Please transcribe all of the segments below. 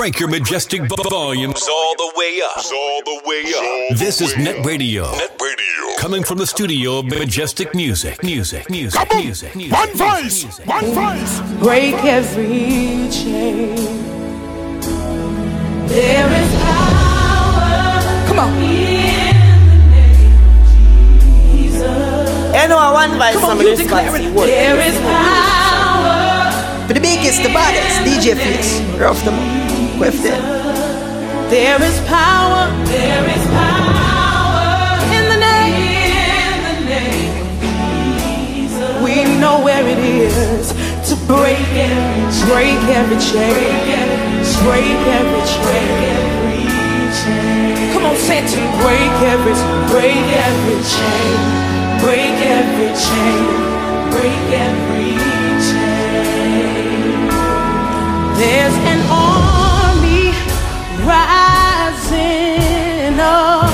Crank your majestic volumes all the way up. All the way up. This is Net Radio. Net Radio. Coming from the studio of Majestic Music. Music, music, Come on. music, music. One voice. music. One voice. break every chain. There is power. Come on. You know, I one voice Come on, some of you this declare fancy There is power. For the biggest, the baddest, DJ Fix. Rough them up. Quiff them. There is power. There is power in the name. In the name Jesus. We know where it is to break every break every chain. Break every chain. Come on, say to break every break every chain. Break every chain. Break every chain. There's an rising up.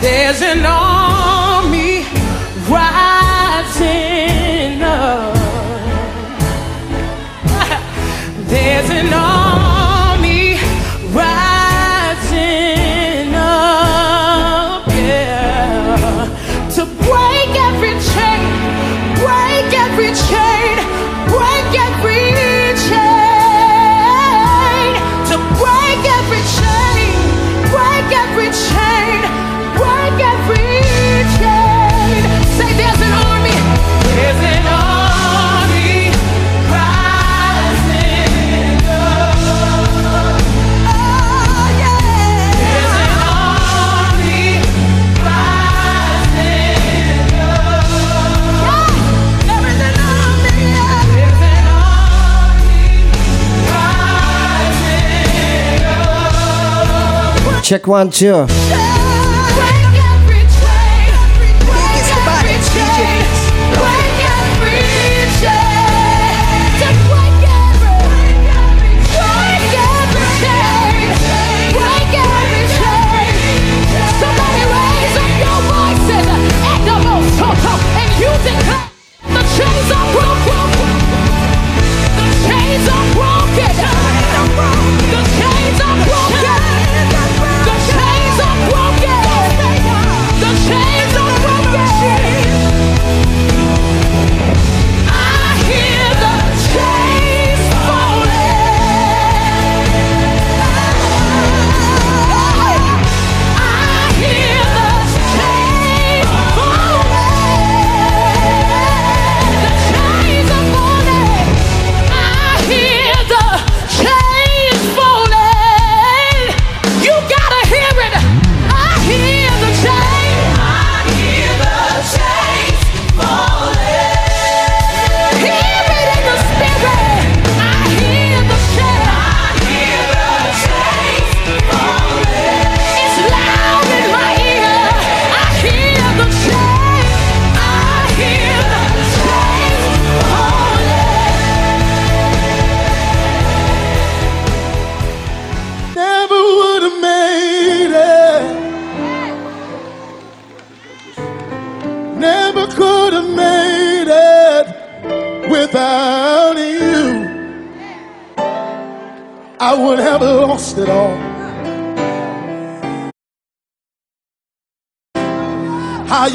There's an Check one, two.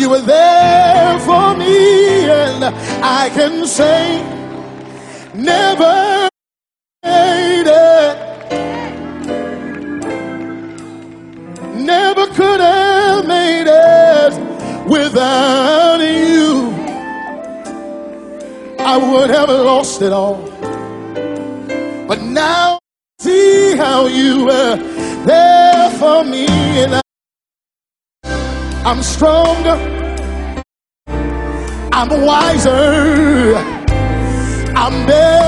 You were there for me, and I can say, never made it. Never could have made it without you. I would have lost it all. But now see how you were there for me and I, I'm stronger. I'm wiser. I'm better.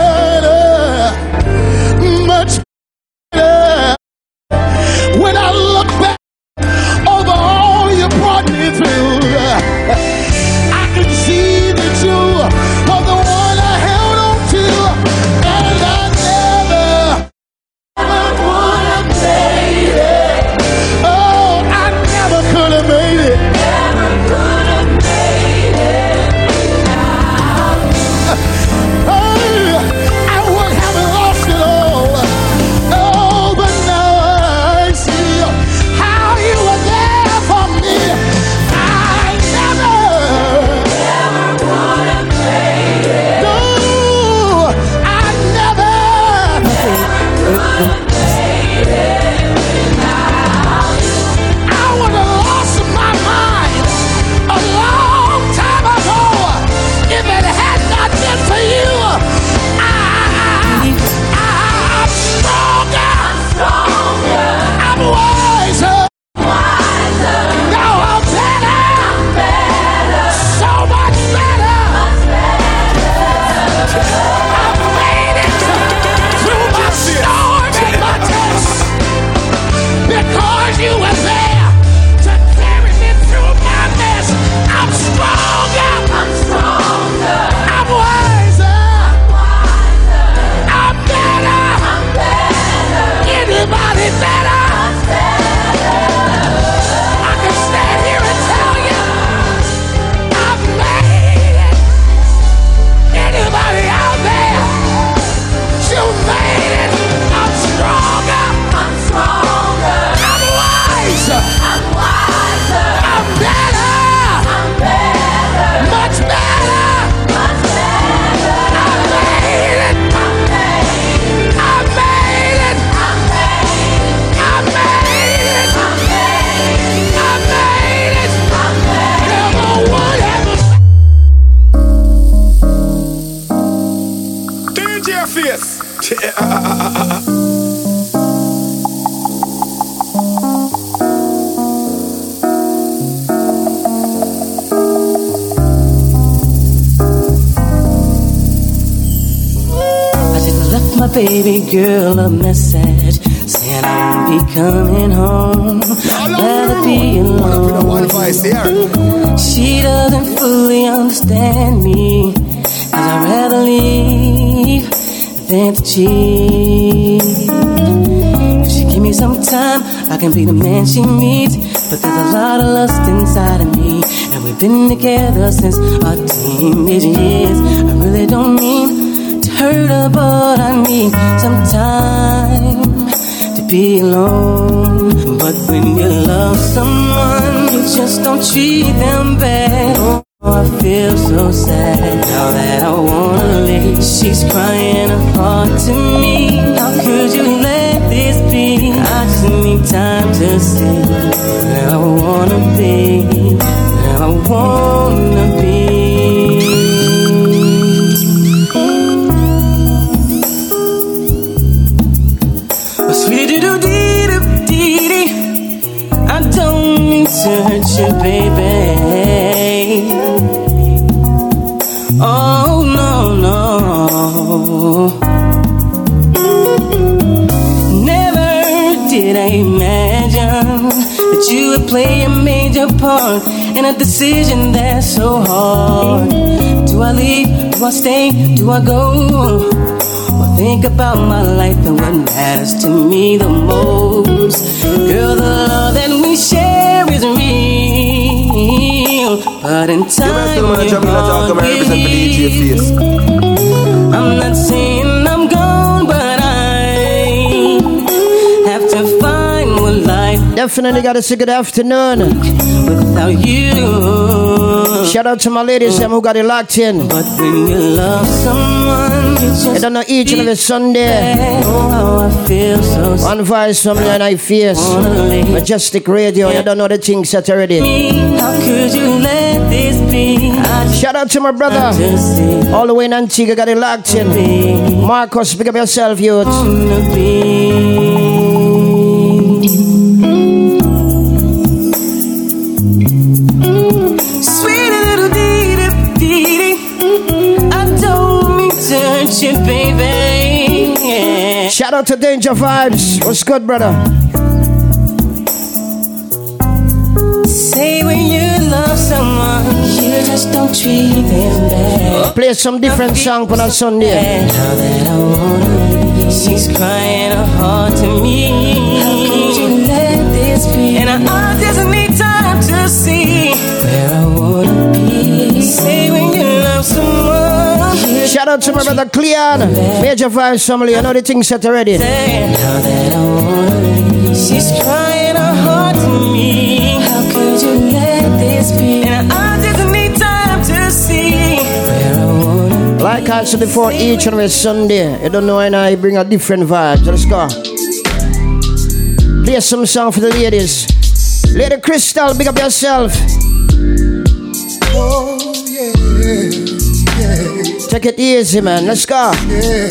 Girl a message saying I won't be coming home. Rather be alone. She doesn't fully understand me. Cause I'd rather leave than to cheat. If she give me some time, I can be the man she needs. But there's a lot of lust inside of me. And we've been together since our teenage years. I really don't mean her, but I need some time to be alone. But when you love someone, you just don't treat them bad. Oh, I feel so sad now that I wanna leave. She's crying heart to me. How could you let this be? I just need time to see where I wanna be, where I wanna that you would play a major part in a decision that's so hard. Do I leave? Do I stay? Do I go? Well, think about my life and what matters to me the most. Girl, the love that we share is real. But in time, your heart will heal. I'm not saying I'm Definitely gotta say good afternoon. without you. Shout out to my ladies them who got it locked in. But when you love someone, I don't know each and every Sunday. Oh, I feel so One voice from and I fierce. Majestic radio, you don't know the things that already. How could you let this be? Shout out to my brother. All the way in Antigua got it locked in. me. Marcus, pick up yourself, youth. Shout out to Danger Vibes. What's good, brother? Say when you love someone, you just don't treat them bad. Play some different song for a Sunday. And now that I wanna leave, she's crying her heart to me. How could you let this be? And I, Shout out to my brother Cleon. Major Vibes family. I know the things set already. say now that I wanna leave, she's crying her heart to me. How could you let this be? And I, I just need time to see where I wanna Like I said before, each and every Sunday, you don't know when I bring a different vibe. Let's go. Play some song for the ladies. Lady Crystal, big up yourself. Oh, yeah, yeah, Take it easy, man. Let's go. yeah.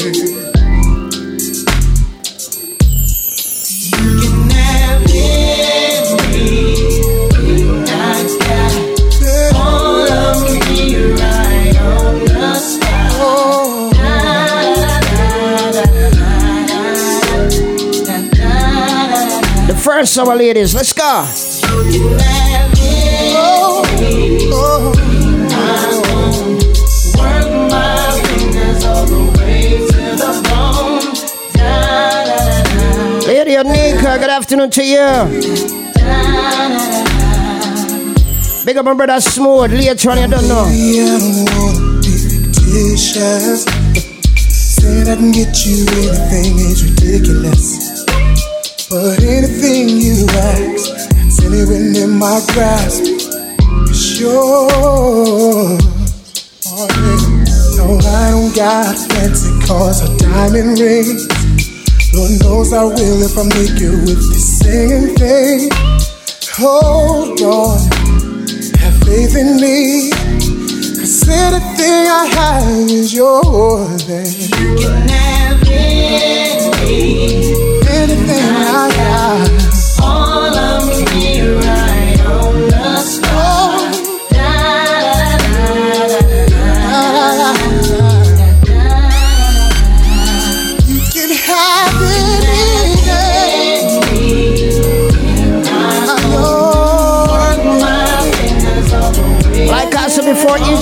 The first of our ladies, let's go. Lady Anika, good afternoon to you. Big up my brother Smooth, later on, you don't know. I can get you anything is ridiculous. But anything you ask, anywhere in my grasp. It's yours. No, I don't got fancy cars or diamond rings. Lord knows I will if I make it with this singing thing. Hold on, have faith in me. Cause anything I have is yours. And you can have anything I got.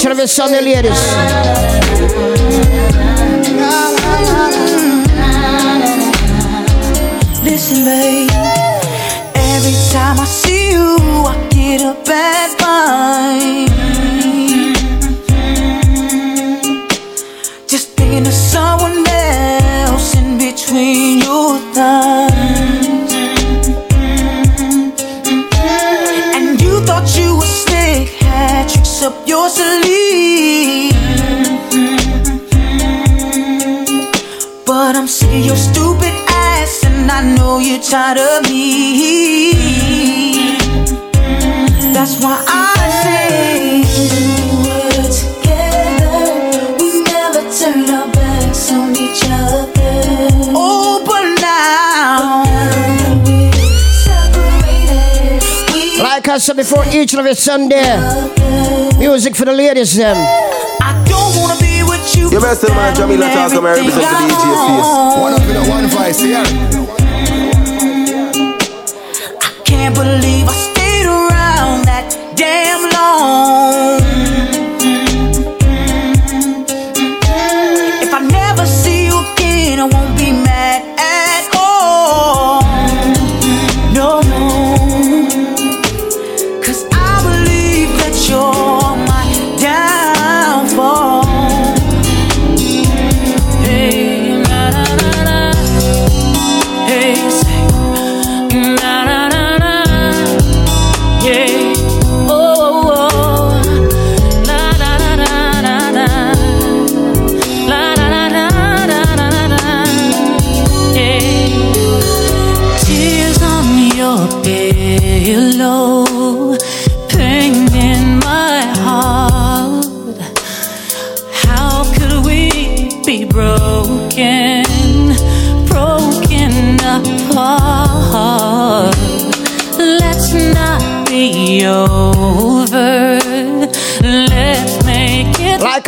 Each. Listen, babe. Every time I see you, I get a bad vibe. We Like I said before, each and every Sunday, music for the ladies, them. I don't wanna be with you. You best tell man Jamila talk about represent the DJ face. One up in a one voice here. Can't believe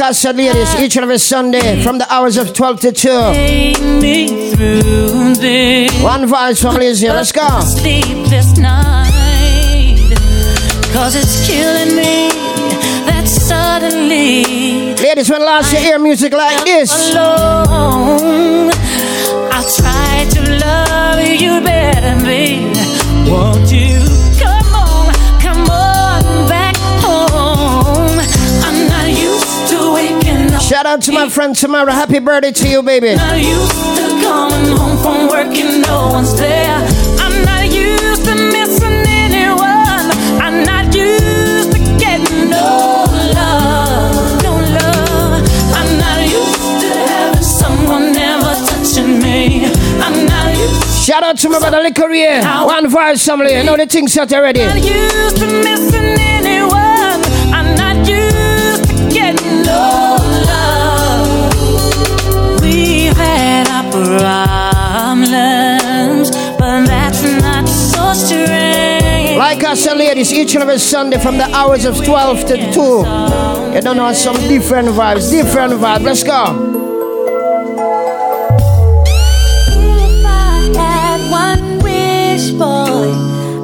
Like ladies, each and every Sunday from the hours of 12 to 2. take me through this. One voice from Lizzie, let's go. Sleepless night, cause it's killing me that suddenly Ladies, when last you hear music like this, alone. I'll try to love you better, babe. Won't you shout out to my friend Tamara. Happy birthday to you, baby. Not used to coming home from work and no one's there. I'm not used to missing anyone. I'm not used to getting no love, no love. I'm not used to having someone never touching me. I'm not used, Shout out to my brother Licoria. One voice. You know the things set already. not used to missing anyone. Problems, but that's not so strange. Like I said, ladies, each and every Sunday from the hours of 12 to 2. You don't know some different vibes, different vibes. Let's go. If I had one wish, boy,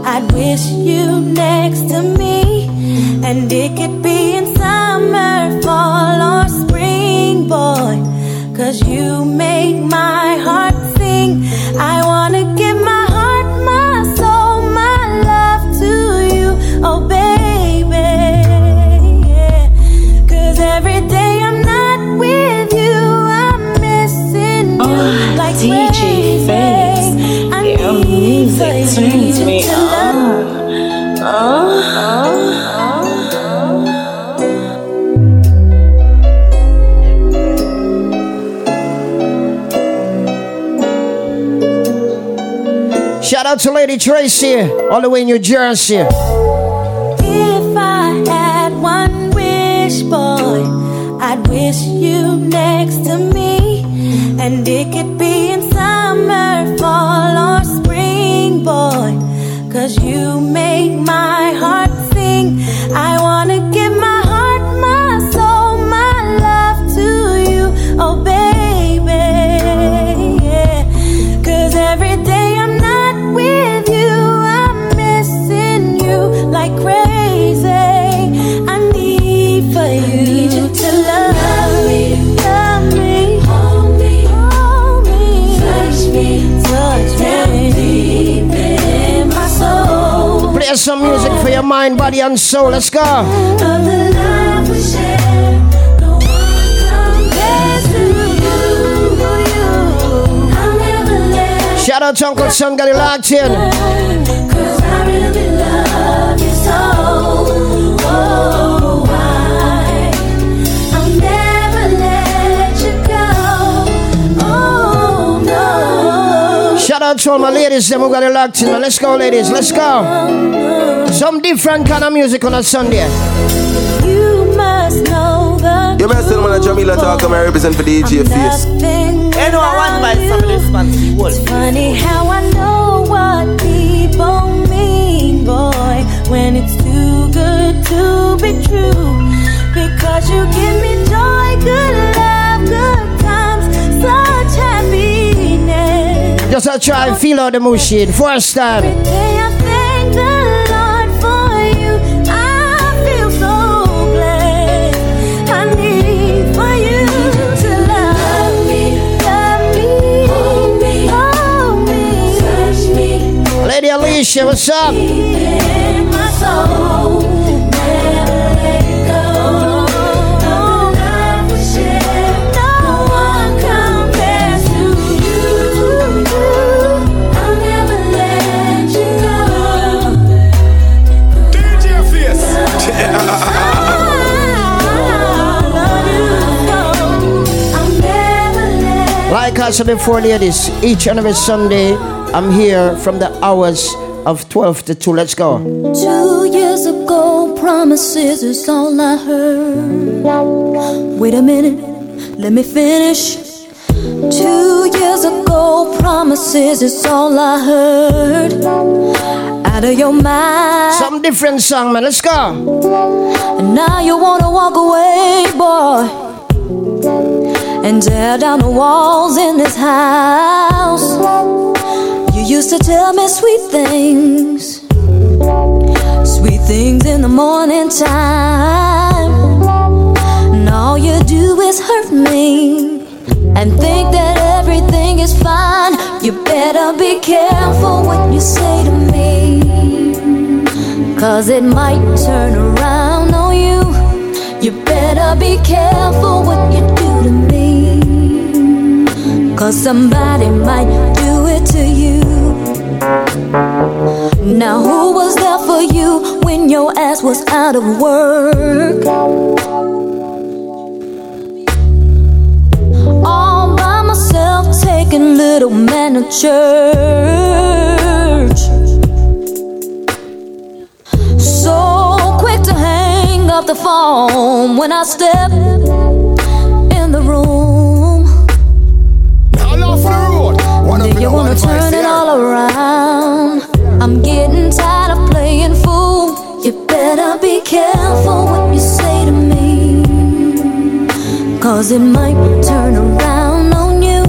I'd wish you next to me. And it could be in summer, fall, or spring, boy. Cause you make my heart sing. I wanna out to Lady Tracy, all the way in New Jersey. If I had one wish, boy, I'd wish you next to me. And it could be in summer, fall, or spring, boy. Cause you make my heart sing. I wanna some music for your mind, body, and soul. Let's go. Shout out to Uncle Son, got out to all my ladies, them who got it locked in. Let's go, ladies. Let's go. Some different kind of music on a Sunday. You must know the You best tell man Jamila talk, I represent for DJ Face. You know I want by some of this man. Wolf. It's funny how I know what people mean, boy, when it's too good to be true. Because you give me joy, good love, good Just a try and feel out the machine. First time. Every day I thank Said before, ladies, each and every Sunday, I'm here from the hours of 12 to 2. Let's go. Two years ago, promises is all I heard. Wait a minute, let me finish. Two years ago, promises is all I heard. Out of your mind. Some different song, man. Let's go. And now you wanna walk away, boy. And tear down the walls in this house. You used to tell me sweet things. Sweet things in the morning time. And all you do is hurt me. And think that everything is fine. You better be careful what you say to me. Cause it might turn around on you. You better be careful what you. Cause somebody might do it to you. Now, who was there for you when your ass was out of work? All by myself, taking little man to church. So quick to hang up the phone when I step you wanna turn it all around. I'm getting tired of playing fool. You better be careful what you say to me. Cause it might turn around on you.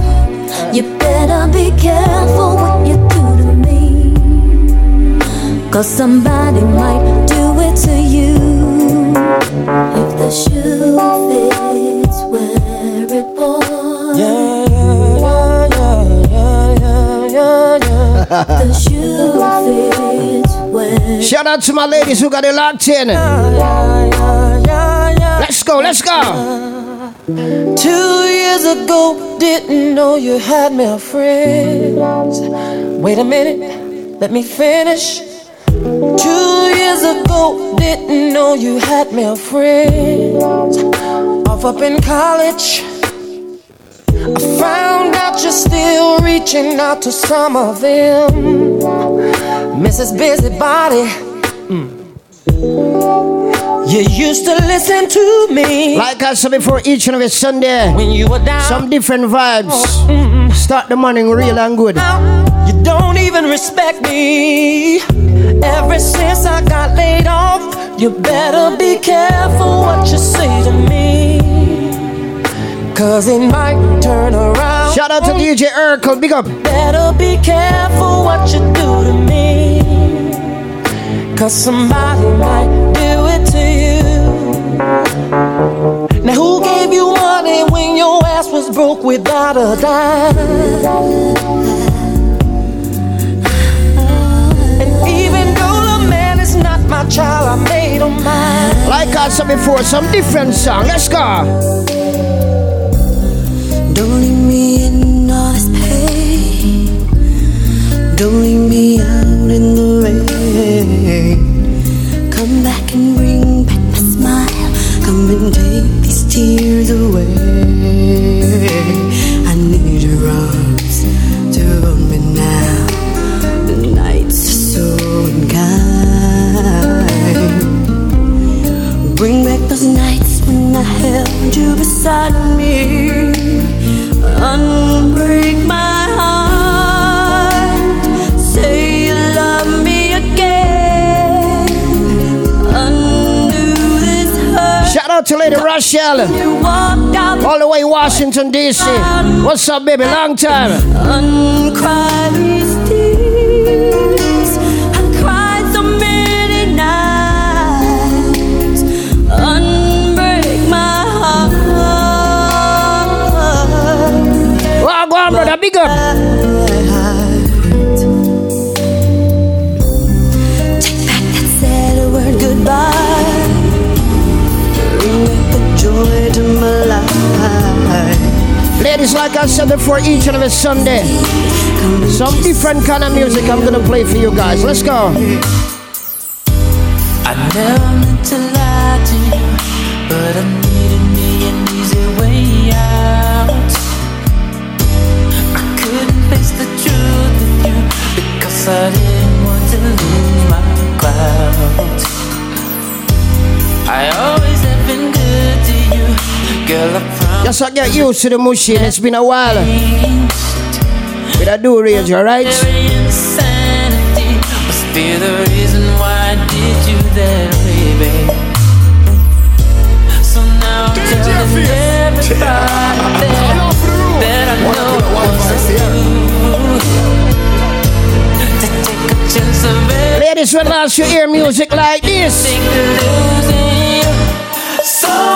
You better be careful what you do to me. Cause somebody might do it to you. If the shoe Shout out to my ladies who got it locked in. Let's go, let's go. Two years ago, didn't know you had male friends. Wait a minute, let me finish. Two years ago, didn't know you had male friends. Off up in college, I found out you're still reaching out to some of them. Mrs. Busybody. Mm. You used to listen to me Like I said before, each and every Sunday, when you were down. some different vibes. Mm-hmm. Start the morning real and good. You don't even respect me. Ever since I got laid off, you better be careful what you say to me. Cause it might turn around. Shout out to DJ Urkel, big up. Better be careful what you do to me. Cause somebody might do it to you. Now, who gave you money when your ass was broke without a dime? And even though the man is said before, some different song. Let's go. Don't leave me in all this pain. Don't leave me out in the rain. Come back and bring back my smile. Come and take these tears away. I need your arms to hold me now. The nights are so unkind. Bring back those nights when I held you beside me. To Lady Rochelle. Out. To Lady Rush Allen. All the way Washington, D.C. What's up, baby? Long time. Ladies, like I said before, each and every Sunday, some different kind of music I'm gonna play for you guys. Let's go. I never meant to lie to you, but I because I didn't want to lose my clout. I always have been good to you, girl. I promise. Just I get used to the machine. It's been a while. With a do rage, alright? Every insanity must be the reason why I did you that way, babe. So now I'm DJ telling Fierce. everybody that, All for the that I Wanna know put a Ladies, when last you hear music like this. So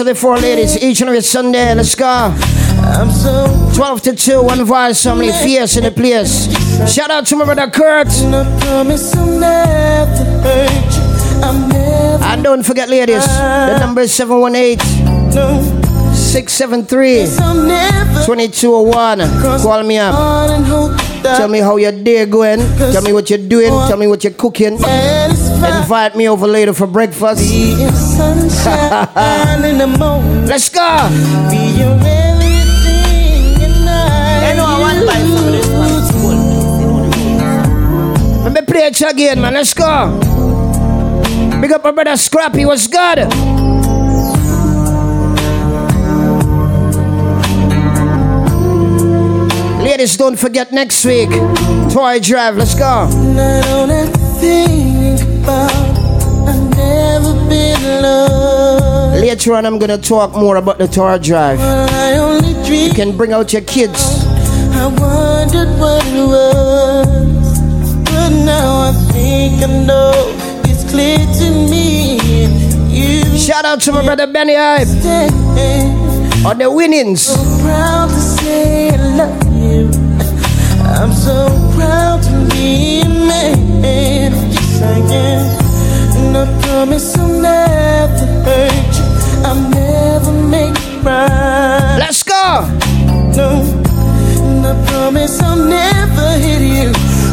I said before, ladies, each and every Sunday, let's go. I'm so 12 to 2, one voice, so many fierce in the place. Shout out to my brother Kurt. I promise I'll never hurt you. I'll And don't forget, ladies, the number is 718. 673 2201. Call me up. on and hope that Tell me how your day going. Tell me what you're doing. Tell me what you're cooking. Satisfied. Invite me over later for breakfast. Be your sunshine in the morning. Let's go. Be your everything at. I know I want to buy some of this one. Let me play it again, man. Let's go. Big up my brother Scrappy. What's good? Ladies, don't forget next week. Toy Drive. Let's go. I don't have to think about. I've never been loved. Later on, I'm gonna talk more about the Toy Drive. But I only dream. You can bring out your kids. I wondered what it was, but now I think I know it's clear to me. You Shout out to my brother Benny Hype on the winnings. so proud to say I love you. I'm so proud to be a man. I. And I promise I'll never hurt you. I'll never make you cry. Let's go. No, and I promise I'll never hit you.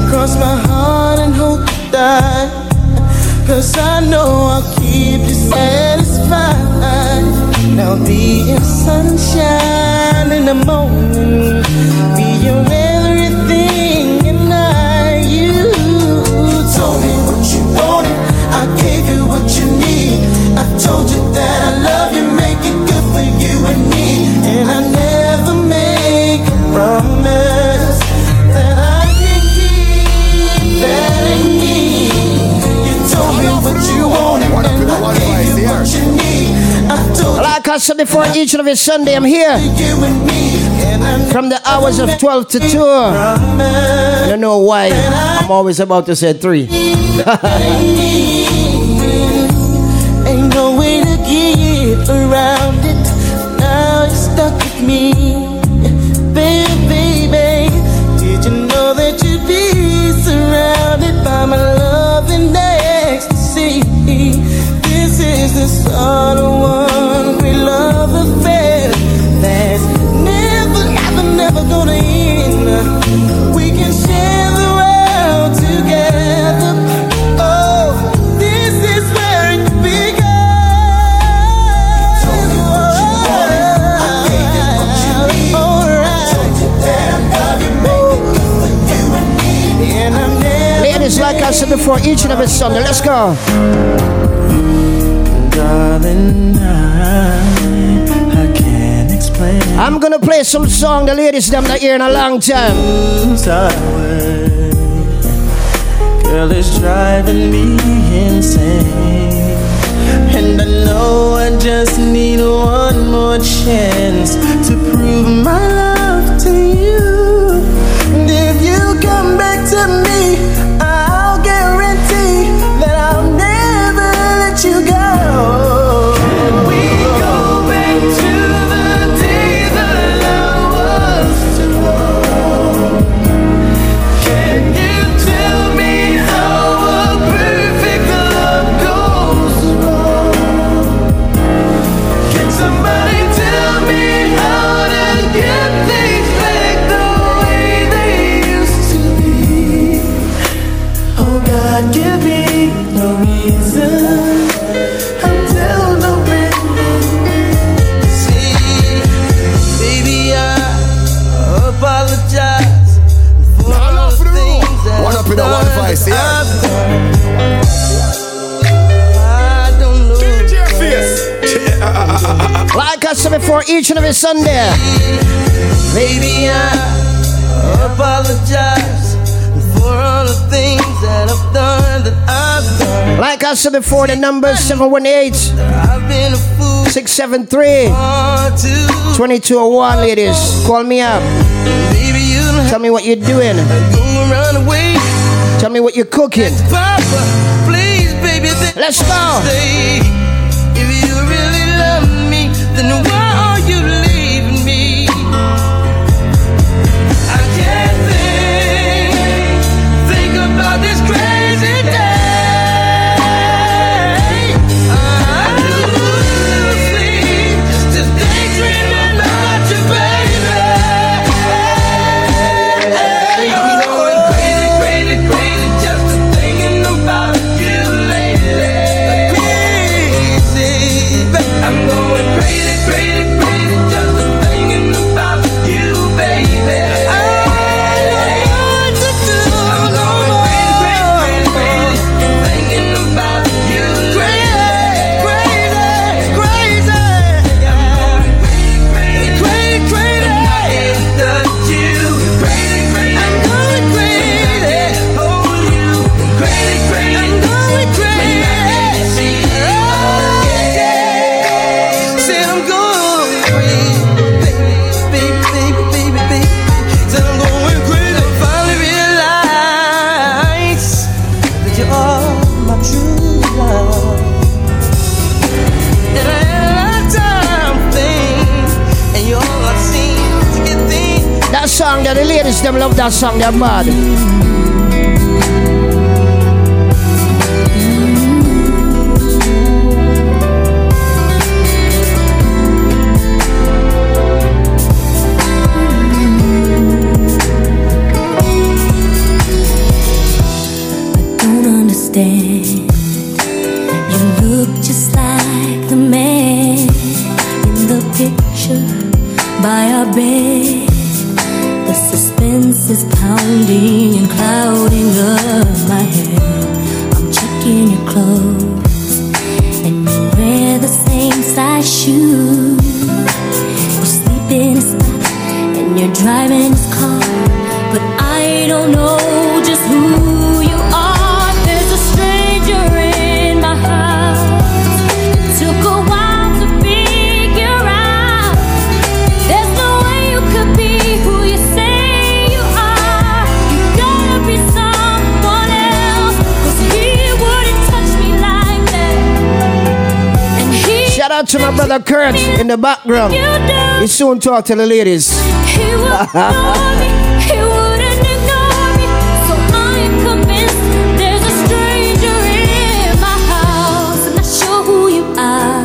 Cross my heart and hope to die. Cause I know I'll keep you satisfied. I'll be your sunshine in the morning. Be your you wanted. I gave you what you need. I told you that I love you, make it good for you and me. And I never make a promise that I can keep. That ain't me. You told me what you wanted, One up in and I gave you what you need. I told Like I said before, each and every Sunday I'm here you and me, and I from the hours of 12 to 2. I don't know why. I'm always about to say 3. Ain't no way to get around it. Now you're stuck with me, baby, baby. Did you know that you'd be surrounded by my love and ecstasy? This is the sort of one Said before, each and every Sunday. Let's go. I'm gonna play some song the ladies them not hear in a long time. Girl, driving me insane. And I know I just need one more chance to prove my love to you. And if you come back to me, Said before, each and every Sunday. Baby, I apologize for all the things that I've done, that I've done. Like I said before, the number is 718 I've been a fool 673 or 2201, ladies. Call me up. Baby, you don't Tell me what you're doing. have to go run away. Tell me what you're cooking. Papa, please, baby, Let's go. Stay. If ladies them love in the background. He soon talk to the ladies. He would ignore me, he wouldn't ignore me. So I am convinced there's a stranger in my house. I'm not sure who you are.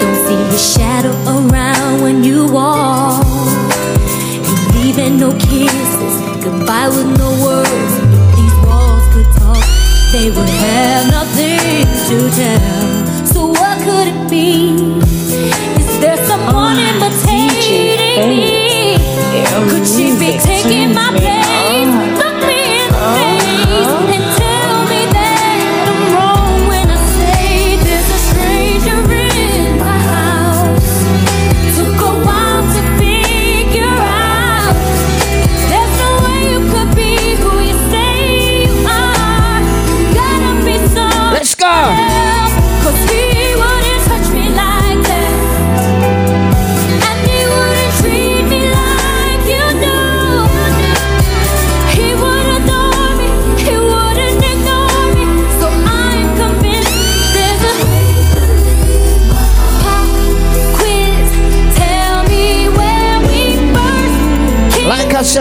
Don't see your shadow around when you walk. You leaving no kisses, goodbye with no words. If these walls could talk, they would have nothing to tell.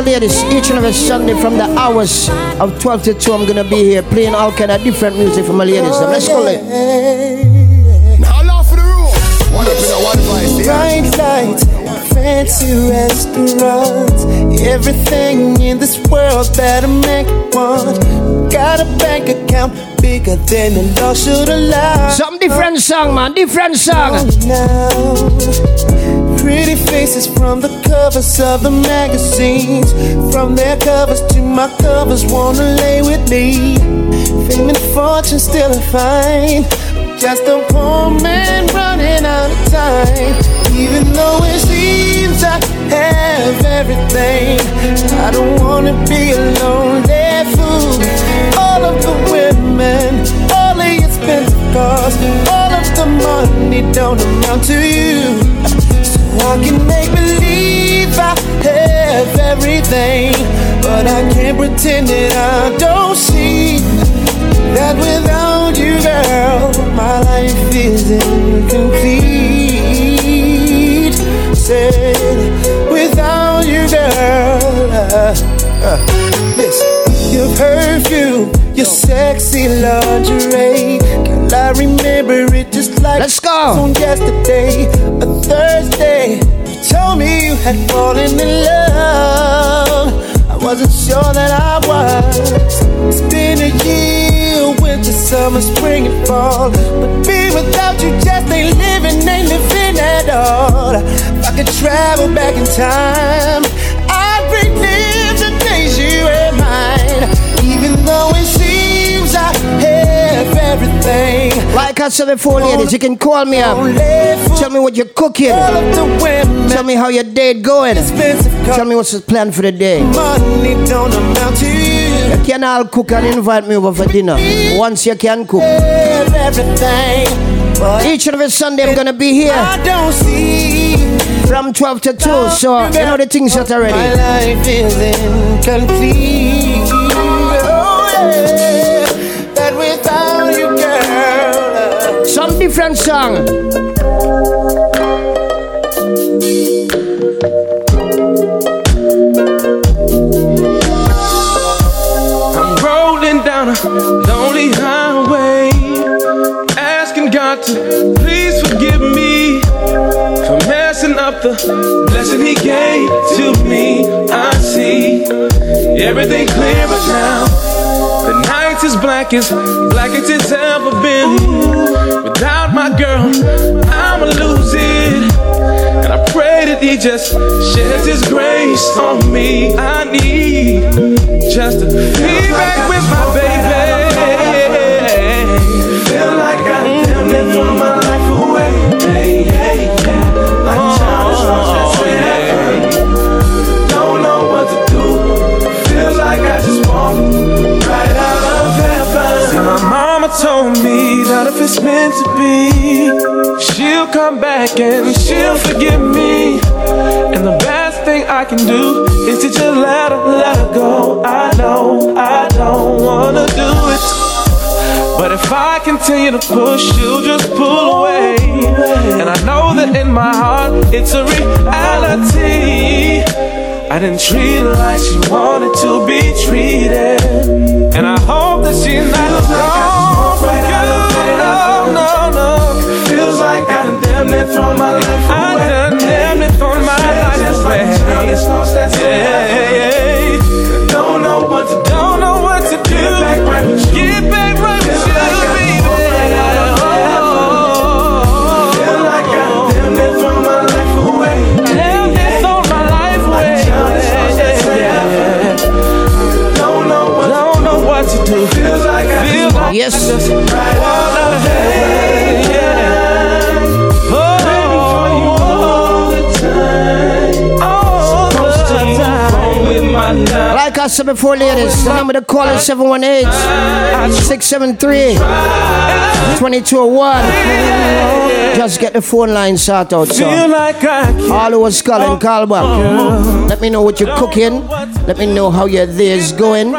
Like ladies, each and every Sunday from the hours of 12 to 2, I'm gonna be here playing all kind of different music for my ladies. Now, let's go, ladies. Now laugh for the room. One up in a one voice, yeah. Bright lights, fancy restaurants, everything in this world that a man could want. Got a bank account bigger than a law should allow. Some different song, man, different song. Now, pretty faces from the covers of the magazines, from their covers to my covers, wanna lay with me. Fame and fortune still a fine. Just a poor man running out of time. Even though it seems I have everything, I don't wanna be a lonely fool. All of the women, all the expensive cars, all of the money don't amount to you. I can make believe I have everything, but I can't pretend that I don't see that without you, girl, my life is incomplete. Said, without you, girl, uh, uh, your perfume, your sexy lingerie, girl, I remember it like Let's go. on yesterday, a Thursday. You told me you had fallen in love. I wasn't sure that I was. It's been a year, winter, summer, spring, and fall. But being without you just ain't living, ain't living at all. If I could travel back in time, I'd relive the days you were mine. Even though it seems I have everything. Like I said before, ladies, you can call me up. Tell me what you're cooking. All of the women, Tell me how your day going. Tell me what's the plan for the day. money don't amount to you. You can all cook and invite me over for dinner. Once you can cook. Have everything, but Each and every Sunday I'm gonna be here I don't see from 12 to 2. So you know the things that my already. life is incomplete. Oh yeah, different song. I'm rolling down a lonely highway, asking God to please forgive me for messing up the blessing He gave to me. I see everything clear but now. The night is black as black as it's ever been. Without my girl, I'ma lose it. And I pray that He just sheds His grace on me. I need just to be back with my baby. Feel like I damn near throw my if it's meant to be, she'll come back and she'll forgive me. And the best thing I can do is to just let her, let her go. I know I don't wanna do it. But if I continue to push, she'll just pull away. And I know that in my heart, it's a reality. I didn't treat her like she wanted to be treated. And I hope that she's not for good. No, no. Feels like I done damn near thrown my life away. I done damn near thrown my life away. Yeah, yeah. Don't know what to do. Don't know what to do. Get back right with you. Get back right with you, baby. Like I done damn near thrown my life away. Damn near thrown my life away. Don't know what don't know what to do. Feels like I feel like Yes. I just right out of heaven. Yeah. Oh, the time. All the time. With my life. Like I said before, ladies, the number to call is 718 673 2201. Just get the phone line sorted out, Feel so. like I can All who was calling, call back. Oh, oh, Let me know what you're cooking. Let me know how your day is going.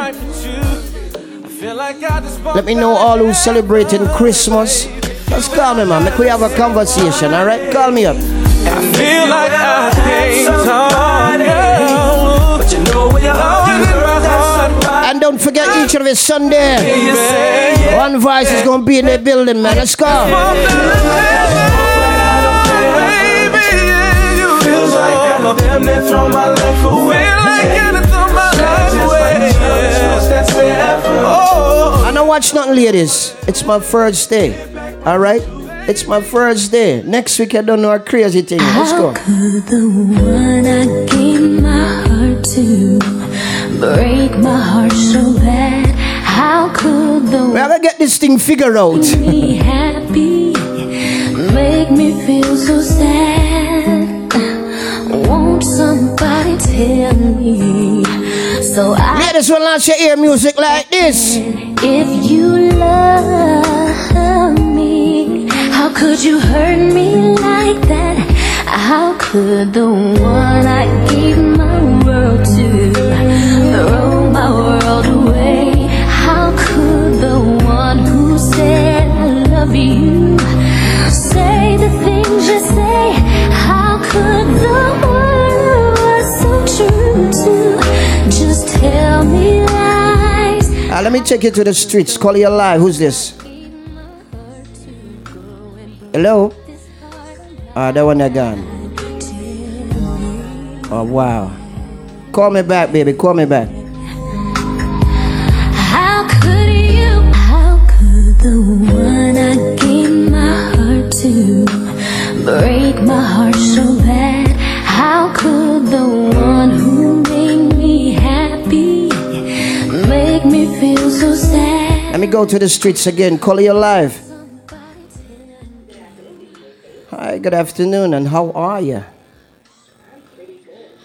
Let me know all who's celebrating Christmas. Just call me, man. Make we have a conversation, alright? Call me up. I feel like I can't. But you know when you're always in my heart. And don't forget each and every Sunday. You One voice is gonna be in the building, man. Let's go. Feels like I damn near throw my life away. Don't watch nothing, ladies. It's my first day. Alright? It's my first day. Next week I don't know a crazy thing. Let's go. Could the one I gave my heart to break my heart so bad? How could the We gotta get this thing figured out. be happy make me feel so sad? Won't somebody tell me? So I Ladies will not music like this. If you love me, how could you hurt me like that? How could the one I gave my world to throw my world away? How could the one who said I love you let me take you to the streets. Call you alive. Who's this? Hello? Ah, that one again. Oh, wow. Call me back, baby. Call me back. How could you? How could the one I gave my heart to break my heart so bad? How could the Let me go to the streets again. Call you alive. Hi, good afternoon, and how are you? Pretty good.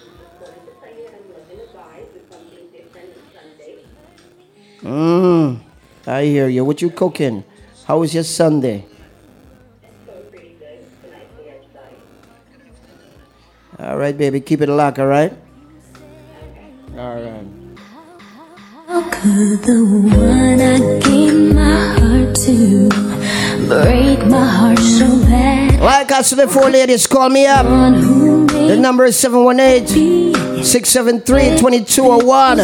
Mmm, I hear you. What you cooking? How was your Sunday? All right, baby, keep it locked, all right? All right. How could the one I gave my heart to break my heart so bad? Like I said before, ladies, call me up. One who made The number is 718 673 2201.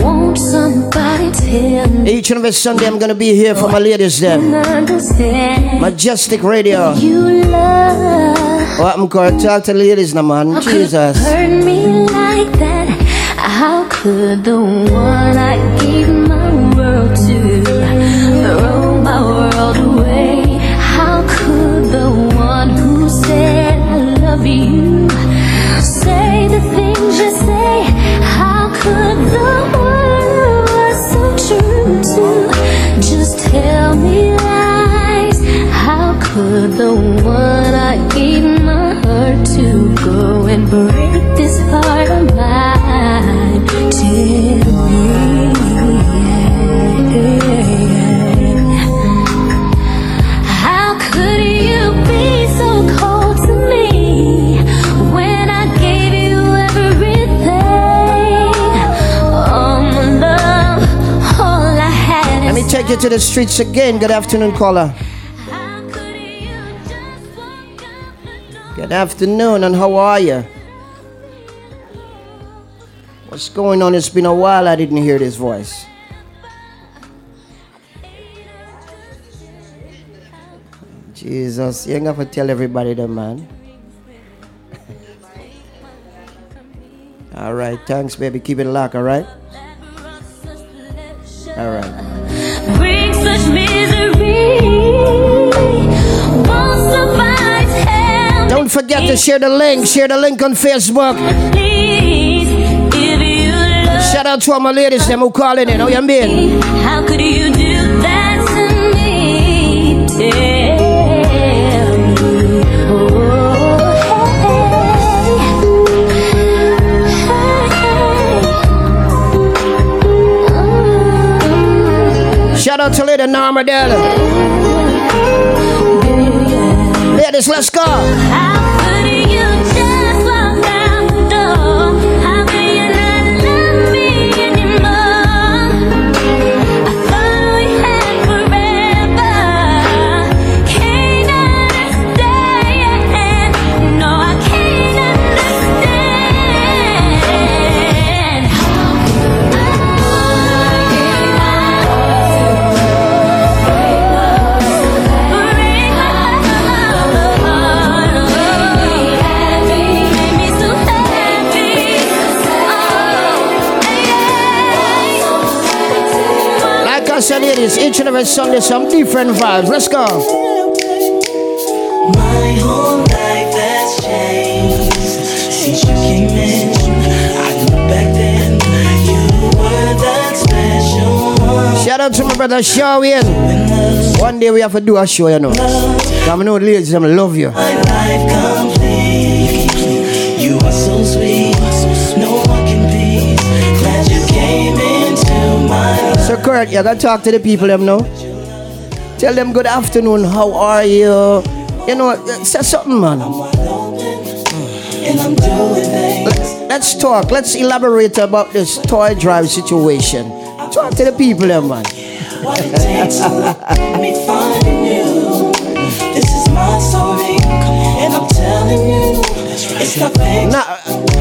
Won't somebody tell me? Each and every Sunday, I'm going to be here for my ladies there. Majestic Radio. you love. What I'm going to talk to the ladies now, man. Jesus. hurt me like that? How could the one I gave my world to throw my world away? How could the one who said I love you say the things you say? How could the one who was so true to just tell me lies? How could the one I gave my heart to go? And break this heart of mine. Tell. How could you be so cold to me when I gave you everything? All my love, all I had Let me take you to the streets again. Good afternoon, caller. Good afternoon, and how are you? What's going on? It's been a while I didn't hear this voice. Jesus, you ain't gonna tell everybody that, man. all right, thanks, baby. Keep it locked, all right? All right. Don't forget to share the link. Share the link on Facebook. Please, if you love Shout out to all my ladies them who calling in. Oh, you mean? How could you do that to me? Tell me. Shout out to Lady Norma Della. Ladies, let's go. I each and every Sunday, some different vibes. Let's go. My whole life has changed since you came in. I knew back then you were that special one. Shout out to my brother Shawian. One day we have to do a show, you know. Come on, ladies, them love you. Kurt, you gotta talk to the people, them now. Tell them good afternoon, how are you? You know, say something, man. Things. Let's talk. Let's elaborate about this toy drive situation. Talk to the people, them, man. What me. This is my. And I'm telling you.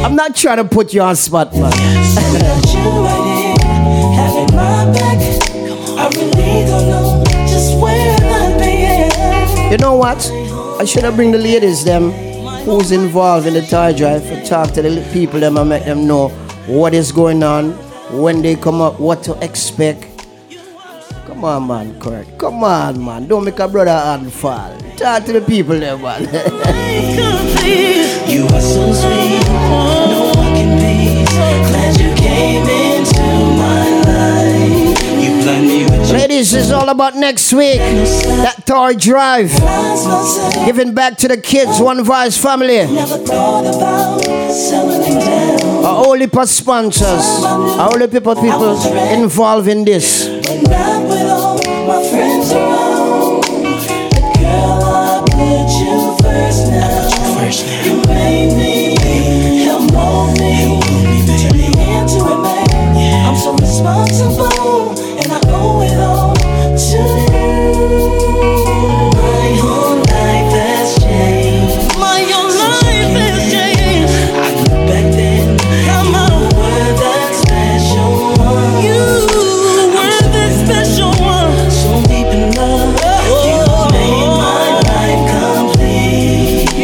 I'm not trying to put you on spot, man. know what? I should have bring the ladies them who's involved in the toy drive to talk to the people them and make them know what is going on, when they come up, what to expect. Come on, man, Kurt. Come on, man. Don't make a brother hand fall. Talk to the people there, man. You are so sweet, no one can be. Glad you came into Ladies, it's all about next week. That toy drive. Giving back to the kids, One Voice family. Our only sponsors. Our only people, people involved in this. Responsible,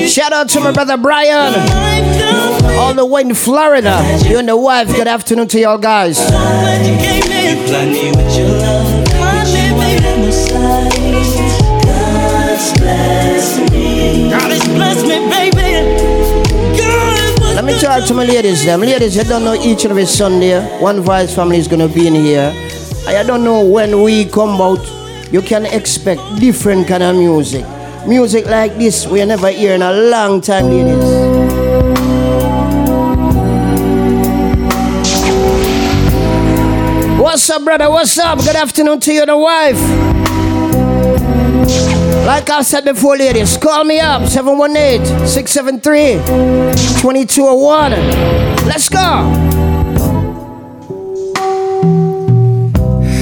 Shout out to my brother Brian. All the way in Florida. You and the wife, good afternoon to y'all guys. Let me talk to my ladies. Them ladies, you don't know each and every Sunday. One Voice family is gonna be in here. I don't know when we come out. You can expect different kind of music. Music like this we never hear in a long time, ladies. What's up, brother? What's up? Good afternoon to you, and the wife. Like I said before, ladies, call me up 718 673 2201. Let's go.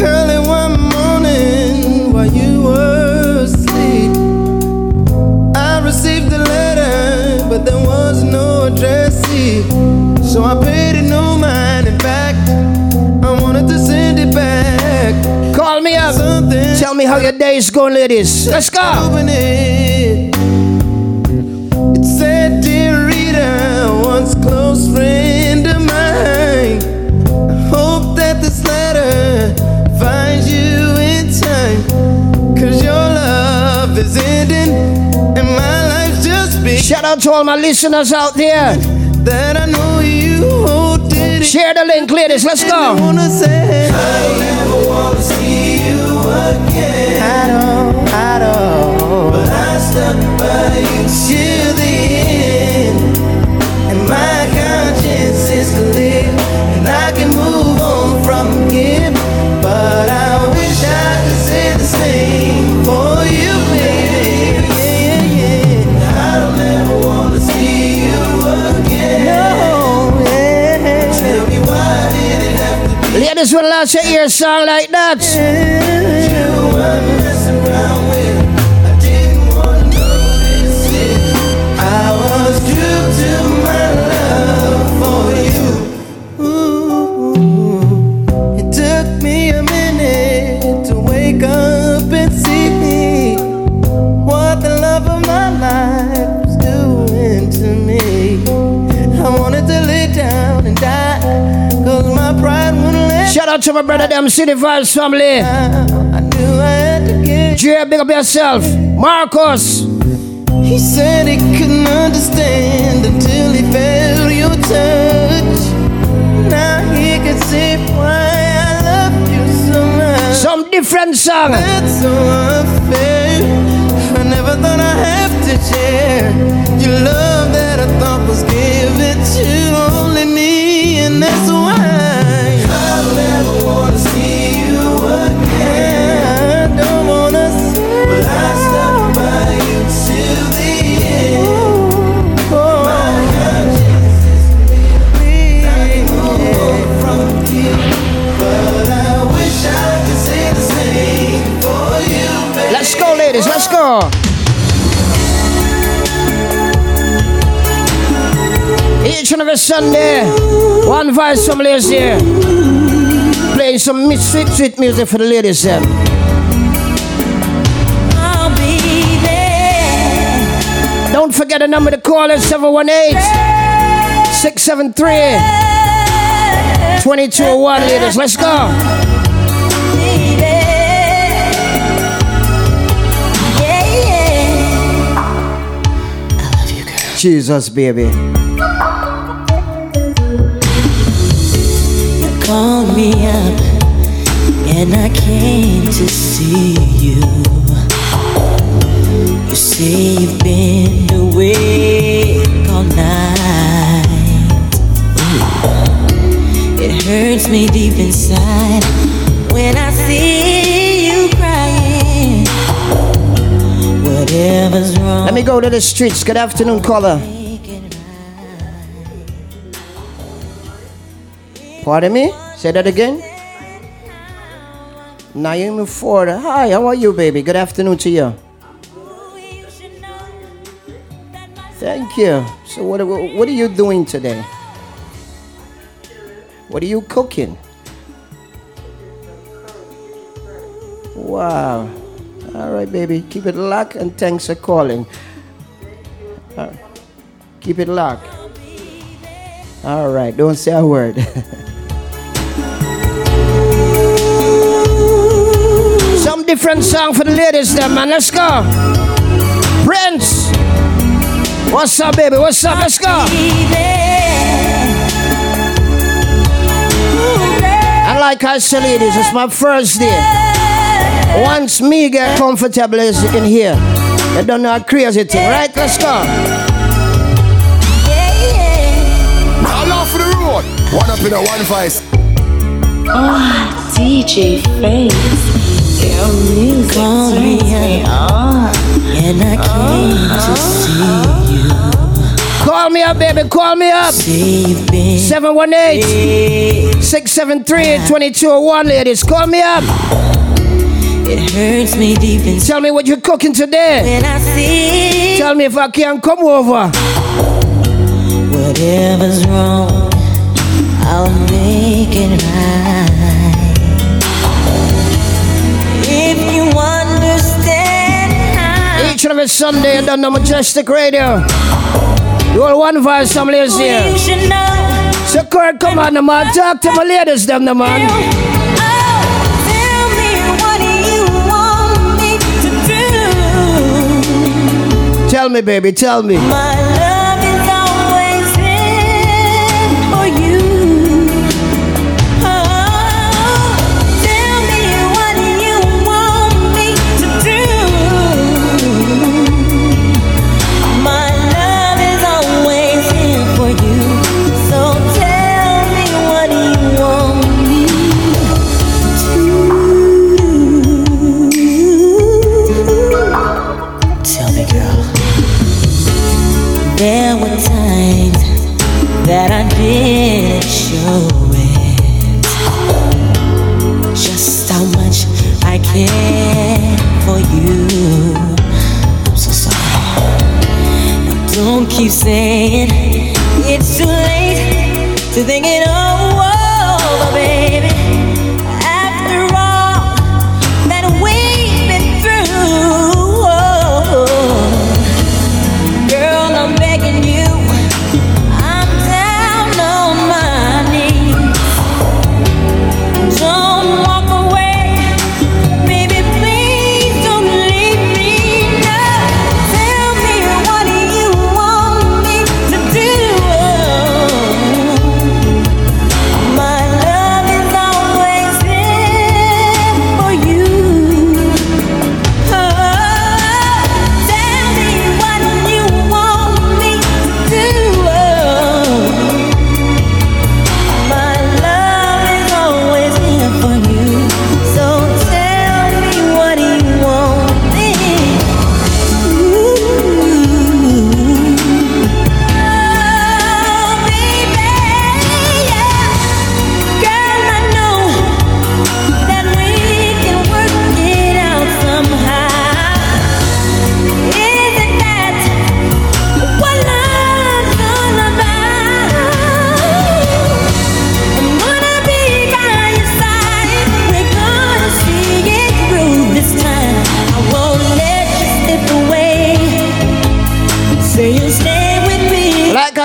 Early one morning while you were asleep, I received a letter, but there was no addressee. So I paid it no mind. In fact, me up. Something Tell me how your day is going, ladies. Let's go. It. It said, Dear Rita, once close friend of mine. I hope that this letter finds you in time. Cause your love is ending and my life's just beginning. Shout out to all my listeners out there. That I know you hold. Share the link, ladies. Let's go. Again. I don't, I don't. But I stuck by you till the end. And my conscience is clear. And I can move on from here. But I wish I could say the same for you, baby. Yeah, yeah, yeah. I don't ever Ladies, when last you hear a song like that? To my brother, them City Vibes family. I knew I to get Jay, big up yourself. Marcus. He said he couldn't understand until he felt your touch. Now he can see why I love you so much. Some different song. That's so unfair. I never thought I'd have to share your love that I thought was given to only me, and that's why Each and every Sunday, one voice from ladies here. Playing some mi- sweet, sweet music for the ladies then. I'll be there. Don't forget the number to call is 718 673 2201, ladies. Let's go. Jesus, baby. Called me up and I came to see you. You say you've been awake all night. Ooh. It hurts me deep inside when I see you crying. Whatever's wrong. Let me go to the streets. Good afternoon, caller. Pardon me? Say that again. Naomi Ford. Hi, how are you, baby? Good afternoon to you. Thank you. So, what, are- what are you doing today? What are you cooking? Wow. All right, baby. Keep it locked and thanks for calling. Uh, keep it locked. All right. Don't say a word. different song for the ladies, there, man. Let's go. Prince. What's up, baby? What's up? Let's go. And like I said, ladies, it's my first day. Once me get comfortable, as you can hear, You don't know a crazy thing, right? Let's go. All off the road. One up in a one voice. Oh, DJ Face. Call me up, baby. Call me up. 718 673 2201, ladies. Call me up. It hurts me deep inside. Tell me what you're cooking today. Tell me if I can come over. whatever's wrong, I'll make it right. Each and every Sunday, done the Majestic Radio. You all one voice, some ladies oh, here. should know. So, Kurt, come on, the man. Talk to my ladies, them, the man. Tell me what want me to do. Tell me, baby, tell me.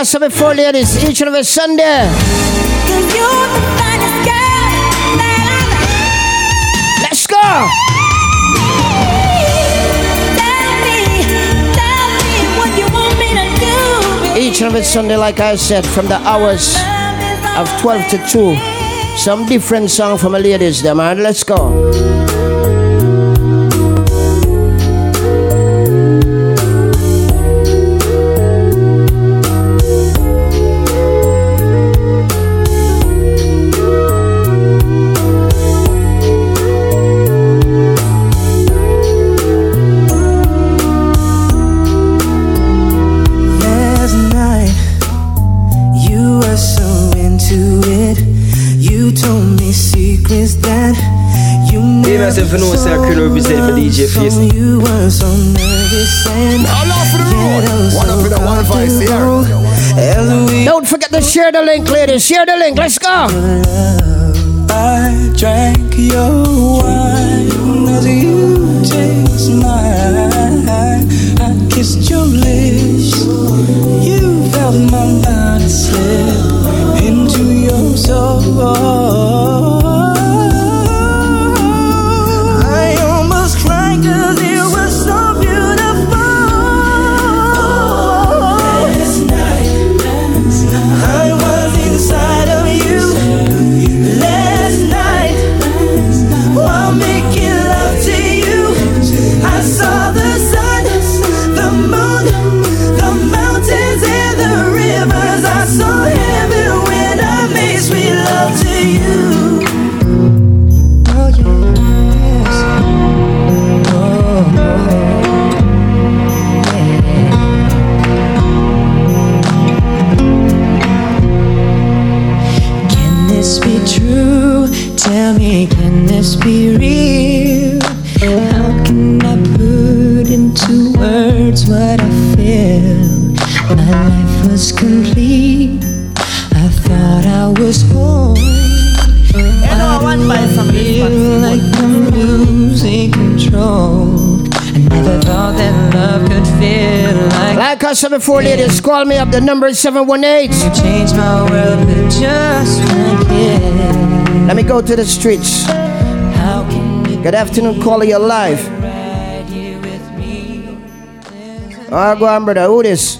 Me. Like I ladies, each and every Sunday. Let's go. Each and every Sunday, like I said, from the hours of 12 to 2. Some different song from the ladies, them, man. Let's go. Secrets that you Hey, never myself, I know it's a crew represent for DJ Face. So you were so nervous and All off the road. One up in a one voice here. Don't forget to share the link, ladies. Share the link. Let's go. I drank your wine as you taste mine. I kissed your lips. You felt my body slip into your soul. Like. Like I said before, ladies, call me up. The number is 718. You changed my world with just one kiss. Let me go to the streets. How can you Good afternoon, caller, you're live. right here with me? All right, go on, brother. Who this?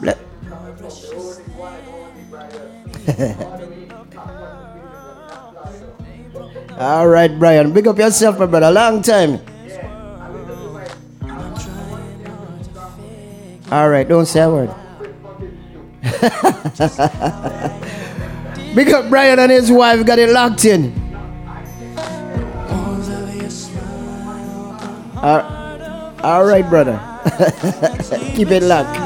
Let- All right, Brian. Big up yourself, my brother. Long time. All right, don't say a word. Big up Brian and his wife. Got it locked in. All- all right, brother. Keep it locked.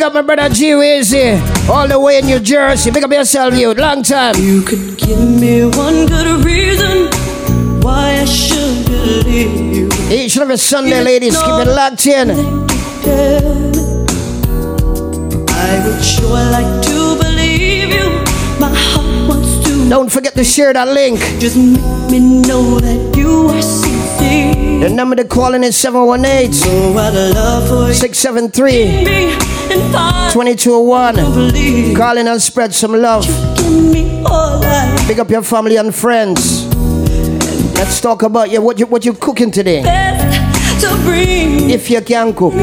Big up my brother G Weezy, all the way in New Jersey. Big up yourself, you. Long time. You could give me one good reason why I should believe you. Each and every Sunday, ladies, keep it locked in. I would sure like to believe you. My heart wants to. Don't forget to share that link. Just make me know that The number to call in is 718 So I'd love for you 673 me and 2201. Call in and spread some love. Give me all I Big up your family and friends. Let's talk about you. What you what you cooking today? to If you can cook.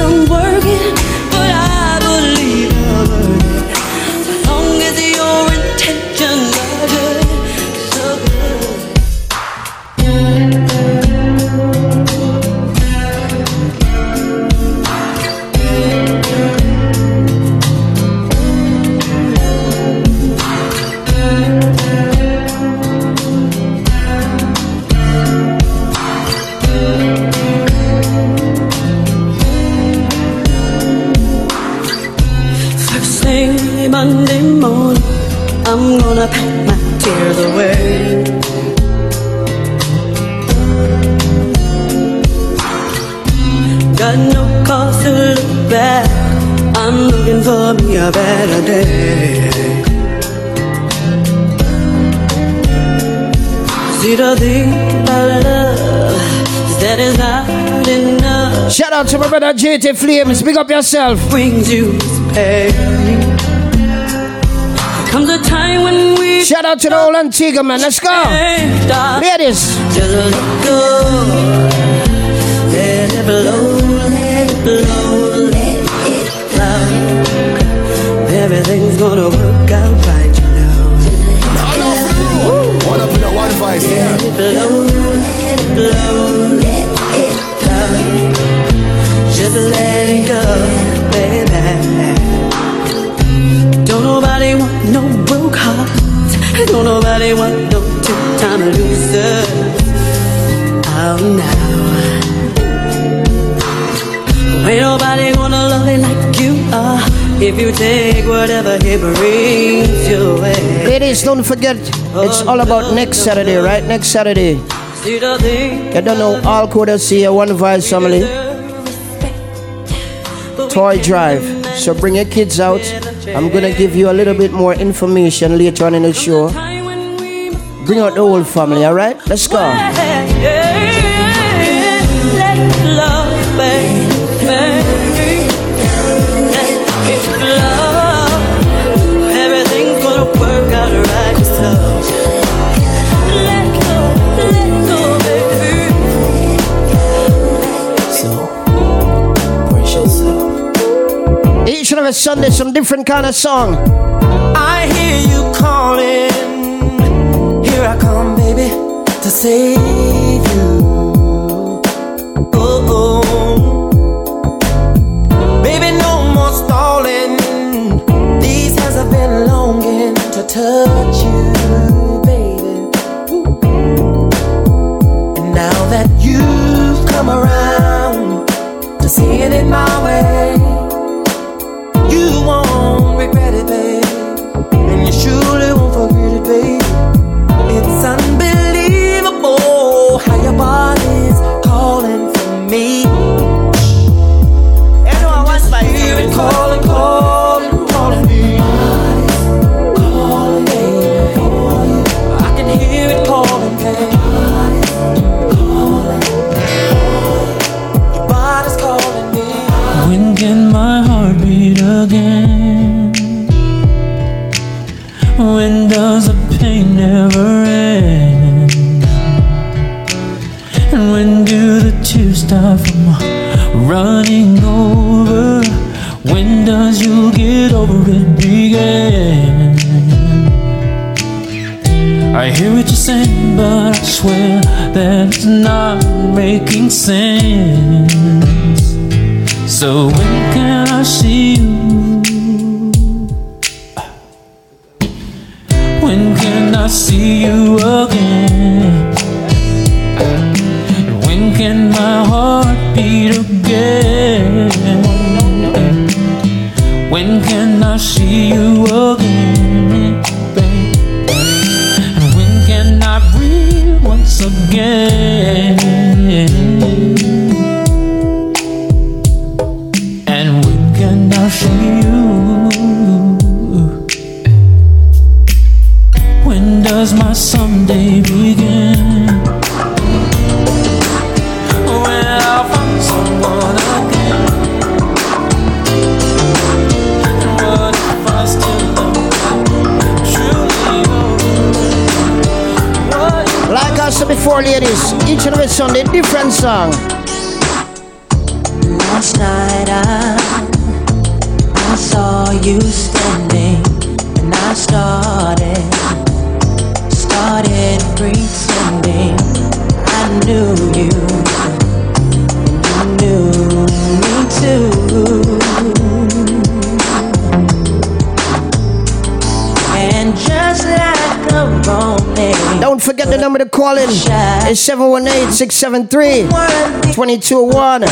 Gonna take brother JT Flames. Big up yourself. brings you this pain. Shout out to the whole Antigua, man. Let's go. Ladies. Just let go. Let it blow, let it blow, let it flow. Everything's gonna work out right, you know. One up in that one voice, yeah. Let it blow, let it blow, let it flow. Just let it go, baby. Don't nobody want no broke heart. Don't nobody want no two-time loser. Oh no. Ain't nobody gonna love you like you are if you take whatever he brings your way. Ladies, don't forget, oh, it's all about next Saturday, right? Next Saturday. See the thing You don't know all coders here, one voice family. Toy drive. So bring your kids out. I'm gonna give you a little bit more information later on in the show. Bring out the whole family, alright? Let's go. Each and every Sunday, some different kind of song. I hear you calling. Here I come, baby, to save you. Oh, oh. Baby, no more stalling. These hands have been longing to touch you, baby. And now that you've come around to seeing it my way. Regret it, babe. And you surely won't forget it, babe. It's unbelievable how your body's calling for me. Making sense. So 673 2201.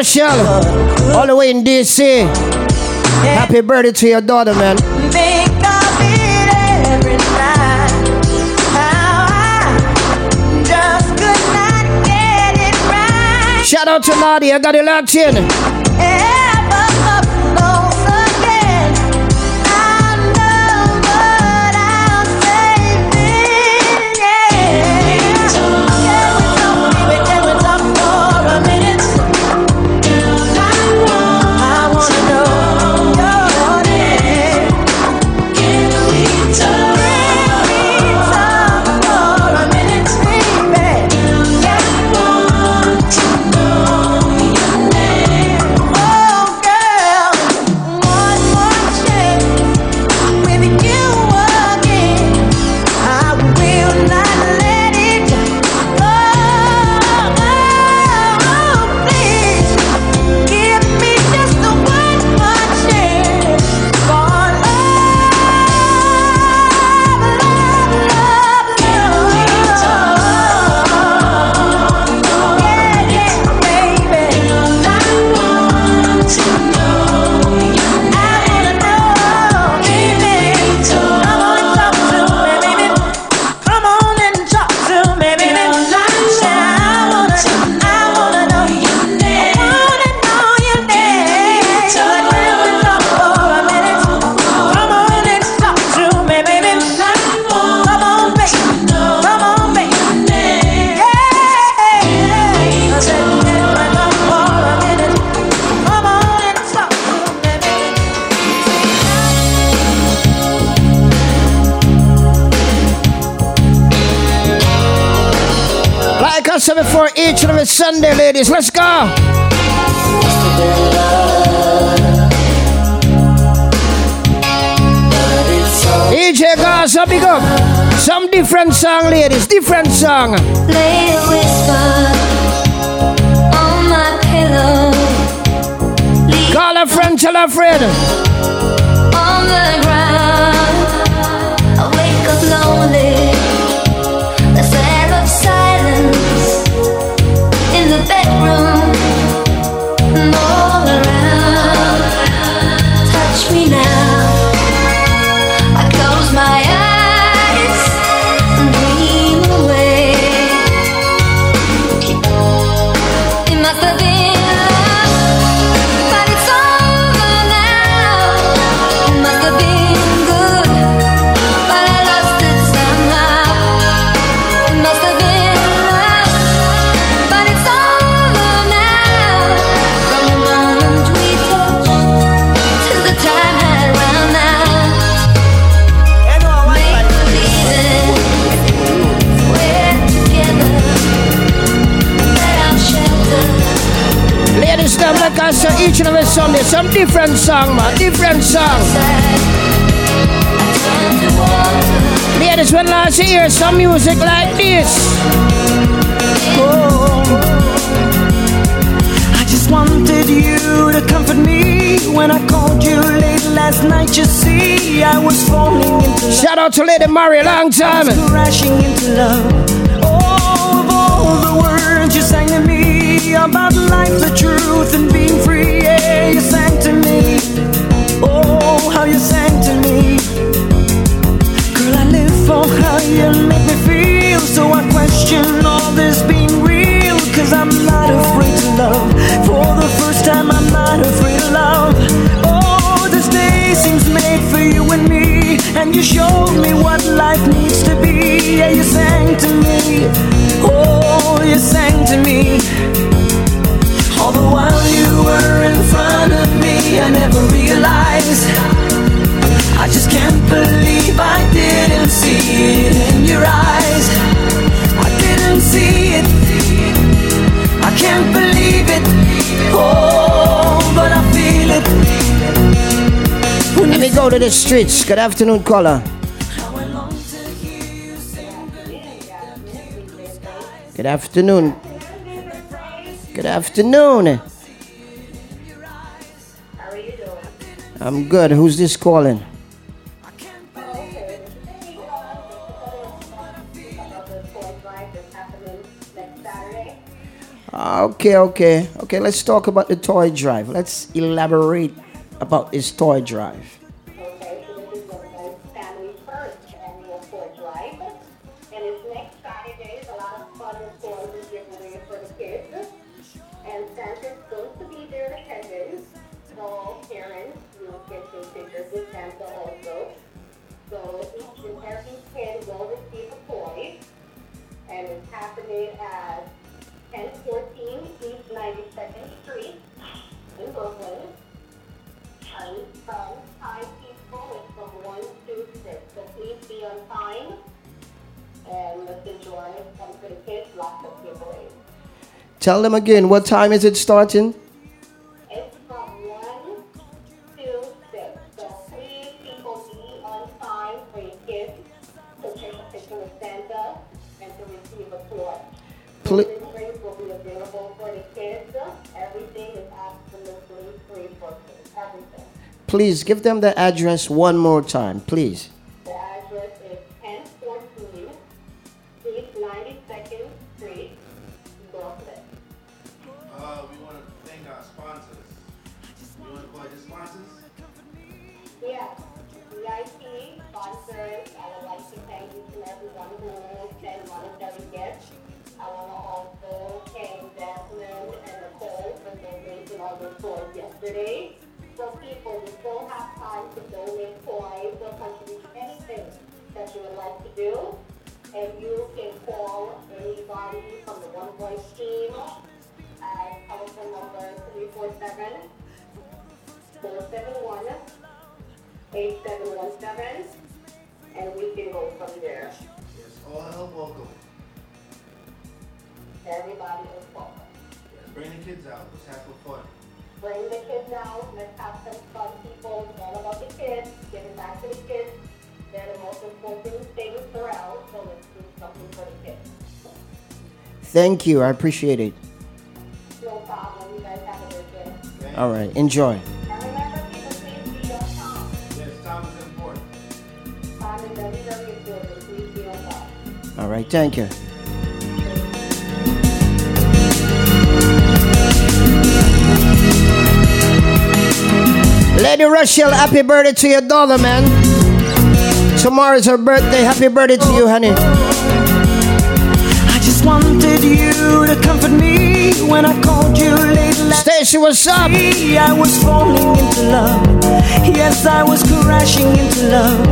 Out to Lady Rochelle, all the way in DC. Happy birthday to your daughter, man. Think of it every night. How I just could not get it right. Shout out to Nadia, I got it locked in. Sunday, ladies, let's go. EJ Gaza, big up. Some different song, ladies, different song. Lay a whisper on my pillow. Call a friend, tell a friend. On the ground, I wake up lonely. In the bedroom. and some different song, man, different song. Ladies, when last year some music like this? Oh. I just wanted you to comfort me when I called you late last night. You see, I was falling into love. Shout out to Lady Mary, long time. crashing into love. Oh, of all the words you sang to me about life, the truth, and being free. Yeah, to me. Oh, how you sang to me. Girl, I live for how you make me feel. So I question all this being real. Cause I'm not afraid to love. For the first time, I'm not afraid of love. Oh, this day seems made for you and me. And you showed me what life needs to be. Yeah, you sang to me. Oh, you sang to me. All the while you were in front I never realized. I just can't believe I didn't see it in your eyes. I didn't see it. I can't believe it. Oh, but I feel it. When go to the streets. Good afternoon, caller. Good afternoon. Good afternoon. I'm good. Who's this calling? Ah, Okay, okay, okay. Let's talk about the toy drive. Let's elaborate about this toy drive. From time people is from 1 to 6. So please be on time and let's enjoy some the kids, lots of giveaways. Tell them again, what time is it starting? It's from 1 to 6. So please people be on time for your kids to take a picture with Santa and to receive a toy. Pl- Please give them the address one more time, please. And you can call anybody from the One Voice team at telephone number 347 471 8717, and we can go from there. Yes, all help welcome. Everybody is welcome. Yes, bring the kids out. Let's have some fun. Bring the kids out. Let's have some fun, people. It's all about the kids. Give it back to the kids. They're the most important things around, so let's do something for the kids. Thank you. I appreciate it. No problem. You guys have a good day. All right. Enjoy. And remember, people, please be on time. Yes, time is important. Time is very, very important. Please be on time. All right. Thank you. Lady Rochelle, happy birthday to your daughter, man. Tomorrow's her birthday. Happy birthday to you, honey. I just wanted you to comfort me when I called you late last Stacy, what's up? I was falling into love. Yes, I was crashing into love.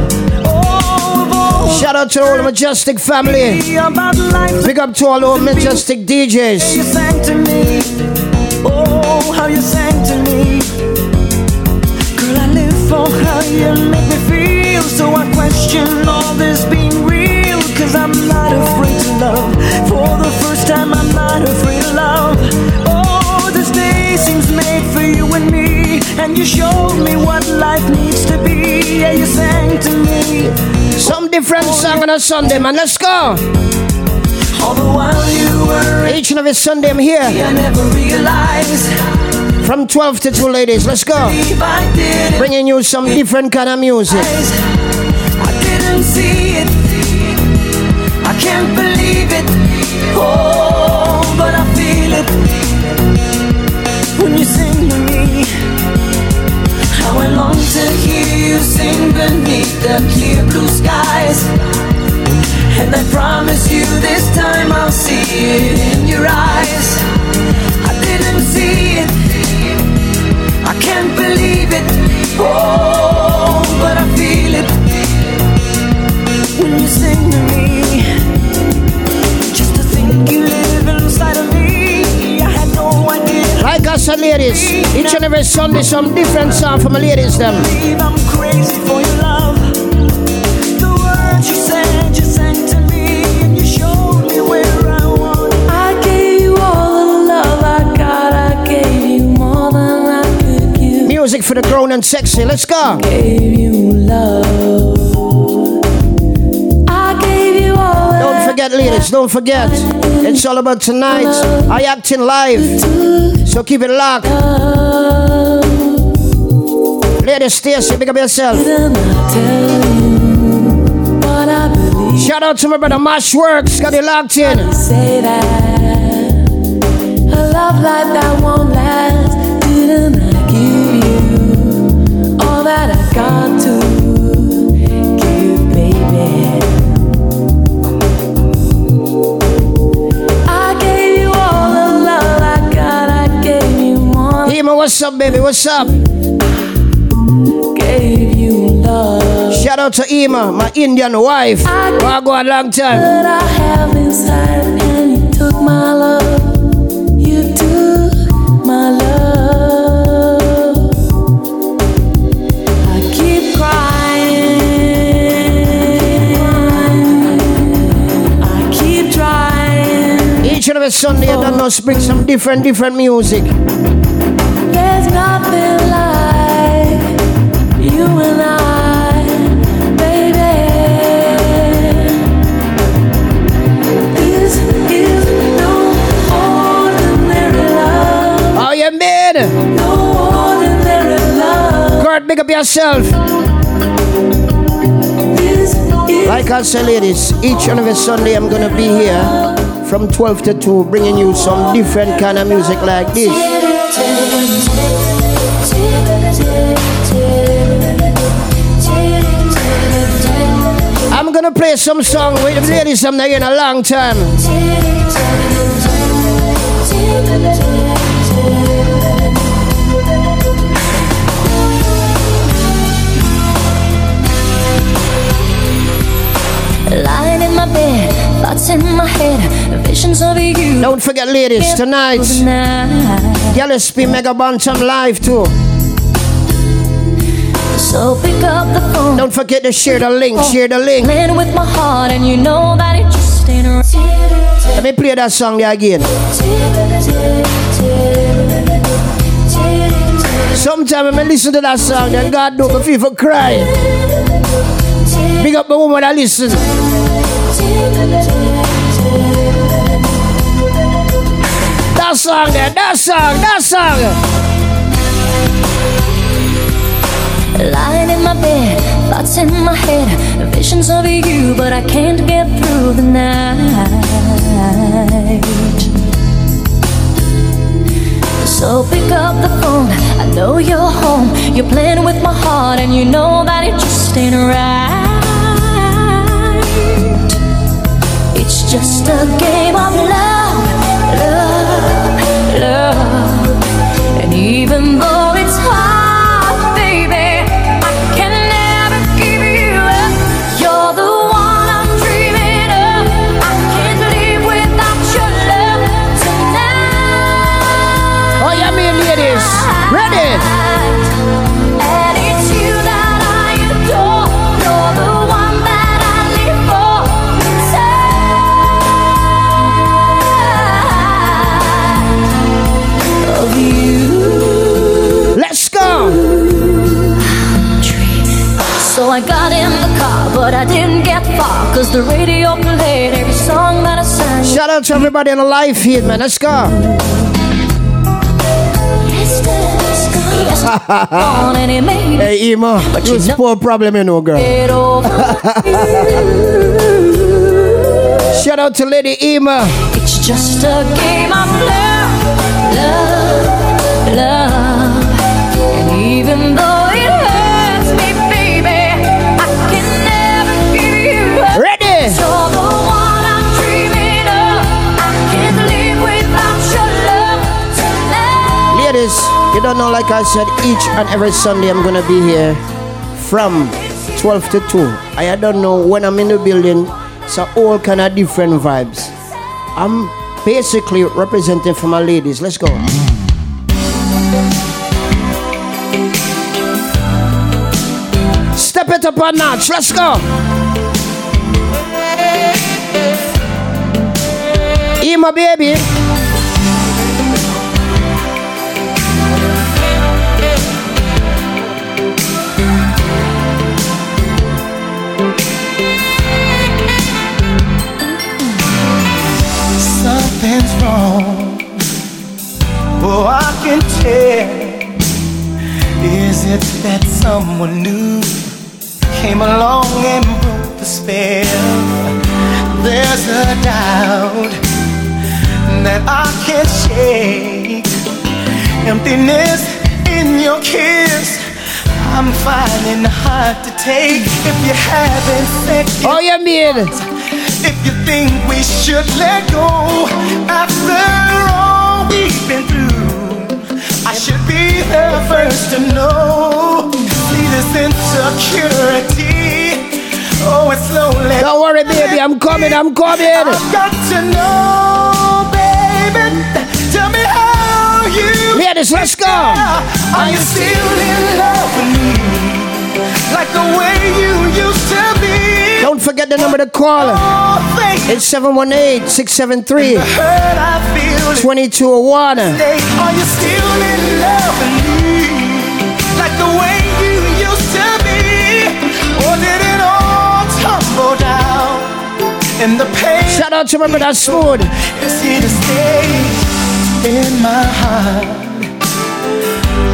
Oh, all Shout out to all the Majestic family. Big up to all our Majestic DJs. you sang to me. Oh, how you sang to me. Girl, I live for how you make me. So I question all this being real. Cause I'm not afraid to love. For the first time, I'm not afraid of love. Oh, this day seems made for you and me. And you showed me what life needs to be. Yeah, you sang to me. Some different song on a Sunday, man. Let's go. All the while you were Each and every Sunday I'm here. I never realized From 12 to 2, ladies. Let's go. Bringing you some different kind of music. I didn't see it. I can't believe it. Oh, but I feel it when you sing to me. How I long to hear you sing beneath the clear blue skies. And I promise you this time I'll see it in your eyes. Oh, but I feel it when you sing to me. Just to think you live inside of me. I had no idea. Like us, and ladies. Each and every Sunday, some different song for my ladies, them. I'm crazy for your love. For the grown and sexy. Let's go. Gave you love. I gave you all Don't forget, ladies, don't forget. It's all about tonight. I acting live. So keep it locked. Ladies, Stacy, big up yourself. what I believe. Shout out to my brother Mash Works. Got it locked in. Say that a love like that won't last. That I got to give, baby? I gave you all the love I got. I gave you more. Ema, what's up, baby? What's up? Gave you love. Shout out to Ema, my Indian wife. I go a long time. And every Sunday, I don't know, bring some different, different music. There's nothing like you and I, baby. This is no ordinary love. How you been? No ordinary love. Kurt, big up yourself. Like I said, ladies, each and every Sunday I'm gonna be here from 12 to 2, bringing you some different kind of music like this. I'm gonna play some song with the ladies I'm in a long time. Lying in my bed, thoughts in my head, visions of you. Don't forget, ladies, tonight, Gillespie Mega Bantam live too. So pick up the phone. Don't forget to share the link, oh, share the link. Playing with my heart, and you know that it just ain't right. Let me play that song there again. Sometimes when I listen to that song, then God do me feel for cry. Big up the woman that listen. That song there, that song, that song. Lying in my bed, thoughts in my head, visions of you, but I can't get through the night. So pick up the phone, I know you're home. You're playing with my heart, and you know that it just ain't right. It's just a game of love, And even though Cause the radio played every song that I sang. Shout out to everybody in the live feed, man. Let's go. Yes, on and it made Hey, Ema, But you know- poor problem, you know, girl. Shout out to Lady Ema. It's just a game of love, love, love. And even though Ladies, you don't know, like I said, each and every Sunday I'm gonna be here from 12 to 2. I don't know when I'm in the building, so all kind of different vibes. I'm basically representing for my ladies. Let's go. Step it up a notch. Let's go. my baby. Something's wrong. Oh, I can tell. Is it that someone new came along and broke the spell? There's a doubt that I can't shake. Emptiness in your kiss. I'm finding hard to take if you haven't second. Oh, yeah, man. If you think we should let go after all we've been through, I should be the first to know. See this insecurity. Oh, it's slowly. Don't worry, baby. I'm coming. I'm coming. I've got to know, baby. Tell me how you. Ladies, let's go. Are you still in love with me? Like the way you used to be? Don't forget the number to call. Oh, it's 718 673 2201. Are you still in love with me? Like the way you used to be? Or did it all tumble down? And the pain Shout out to my brother Smooth. is here to stay in my heart.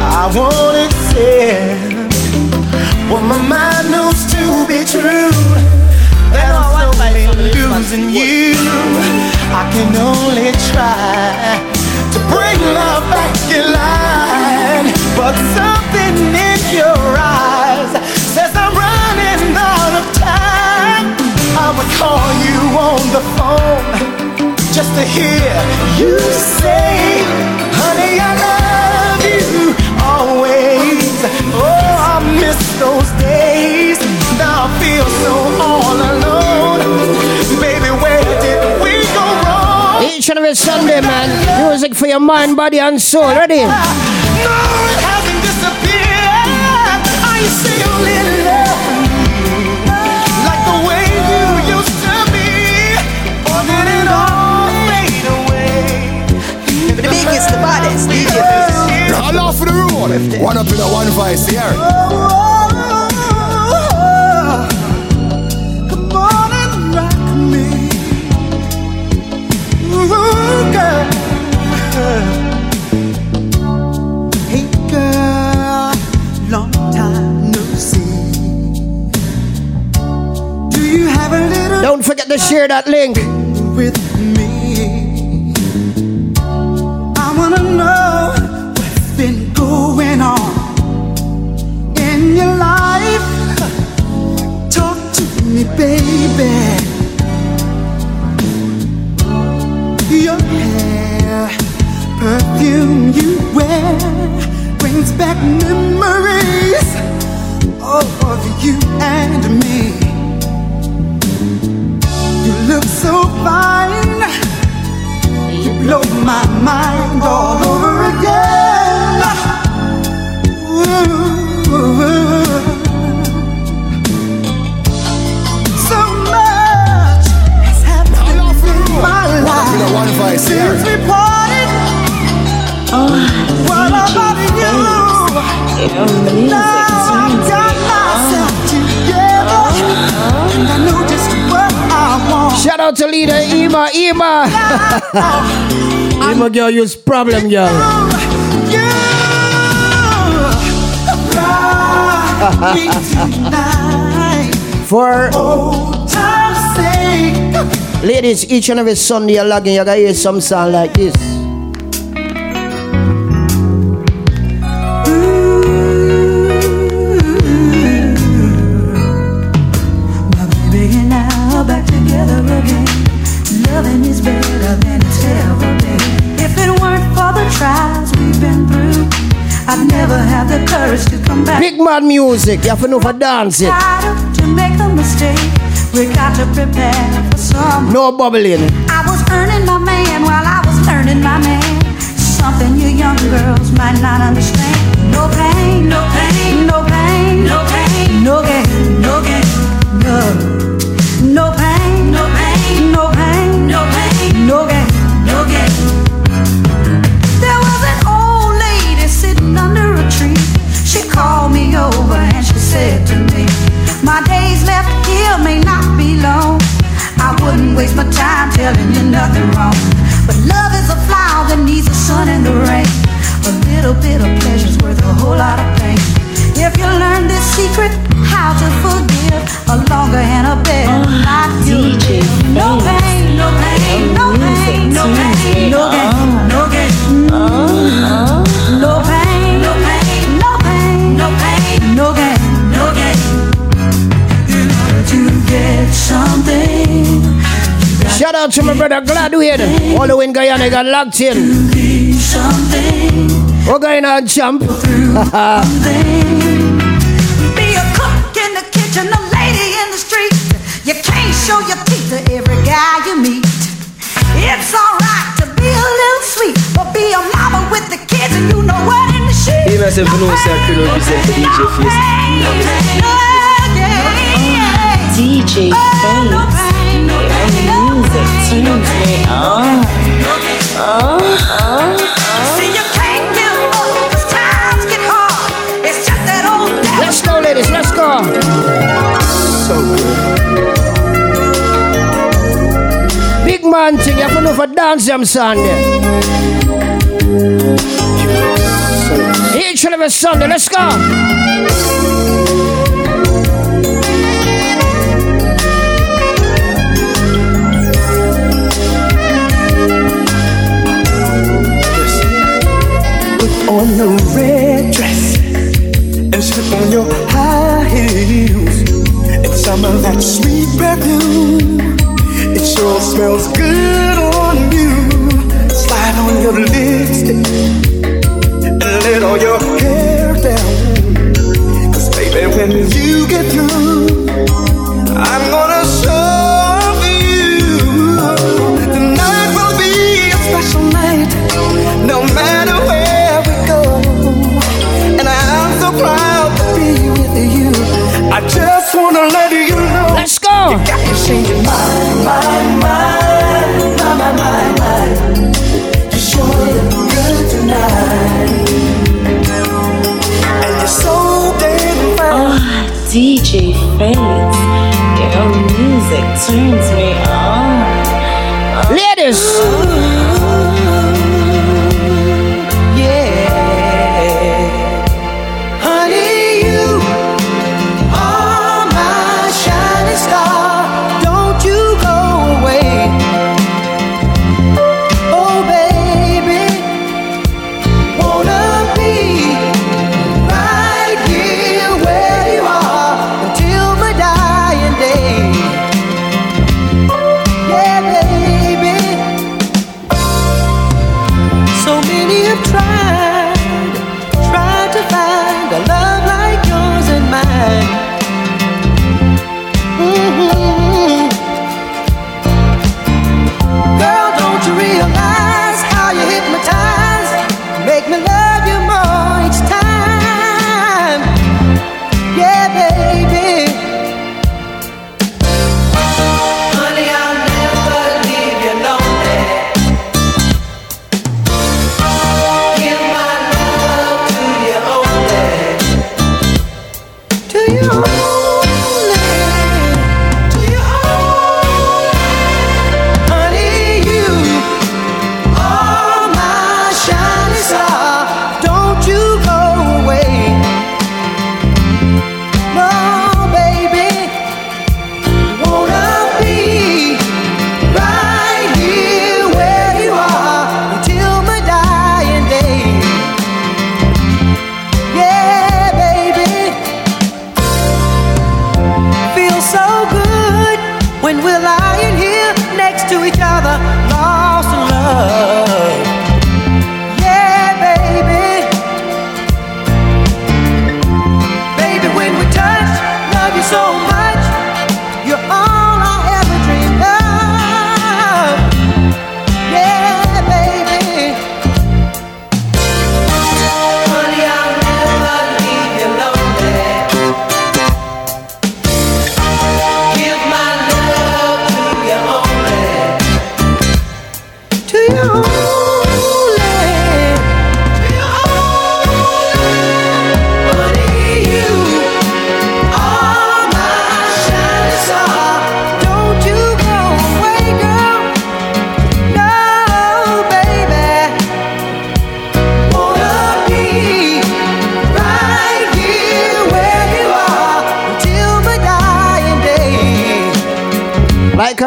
I won't accept what my mind knows to be true. That I'm slowly losing you. I can only try to bring love back in line, but something in your eyes I would call you on the phone just to hear you say, honey, I love you always. Oh, I miss those days. Now I feel so all alone. Baby, where did we go wrong? Each and every Sunday, man. Music for your mind, body, and soul. Ready? No, it hasn't disappeared. Are you The biggest, the baddest, DJ All off the road. One up in a one voice here. Come on and rock me. Ooh, girl. Hey, girl. Long time no see. Do you have a little Don't forget to share that link. with me? Wanna know what's been going on in your life. Talk to me, baby. Your hair, perfume you wear brings back memories of you and me. You look so fine. You blow my mind all over again. So much has happened in my life In a one voice here. since we parted. What about you? Now Shout out to leader Ema. Ema. Ema girl, use problem, girl. Me For old ladies, each and every Sunday you're logging, you gotta hear some sound like this. Come back. Big man music, you have to know for dancing. To make a mistake. We got to prepare for some. No bubbling. I was earning my man while I was learning my man. Something you young girls might not understand. No pain, no pain, said to me, My days left here may not be long. I wouldn't waste my time telling you nothing wrong. But love is a flower that needs the sun and the rain. A little bit of pleasure's worth a whole lot of pain. If you learn this secret, how to forgive a longer and a better life you live. No pain, no pain, no pain, no pain, no gain, no gain. No pain, Shout out to my brother Gladwin. All the way in Guyana got locked in. We're going on jump. Be a cook in the kitchen, a lady in the street. You can't show your teeth to every guy you meet. It's alright to be a little sweet, but be a mama with the kids and you know what in the sheet. Et merci pour nous, c'est un que le represent for DJ Fierce. DJ oh, Face. Let's go, ladies. Let's go. So Big man thing, you have to know for dance them Sunday. Each and every Sunday, let's go. On your red dress and slip on your high heels and some of that sweet perfume. It sure smells good on you. Slide on your lipstick and let all your hair down. Cause baby, when you get through, I'm I just wanna let you know. Let's go. You got me singing my, my, my, my, my, my, my. You sure look good tonight. And you're so damn fine. Ah, oh. DJ Face. Your music turns me on. Ladies. Yeah.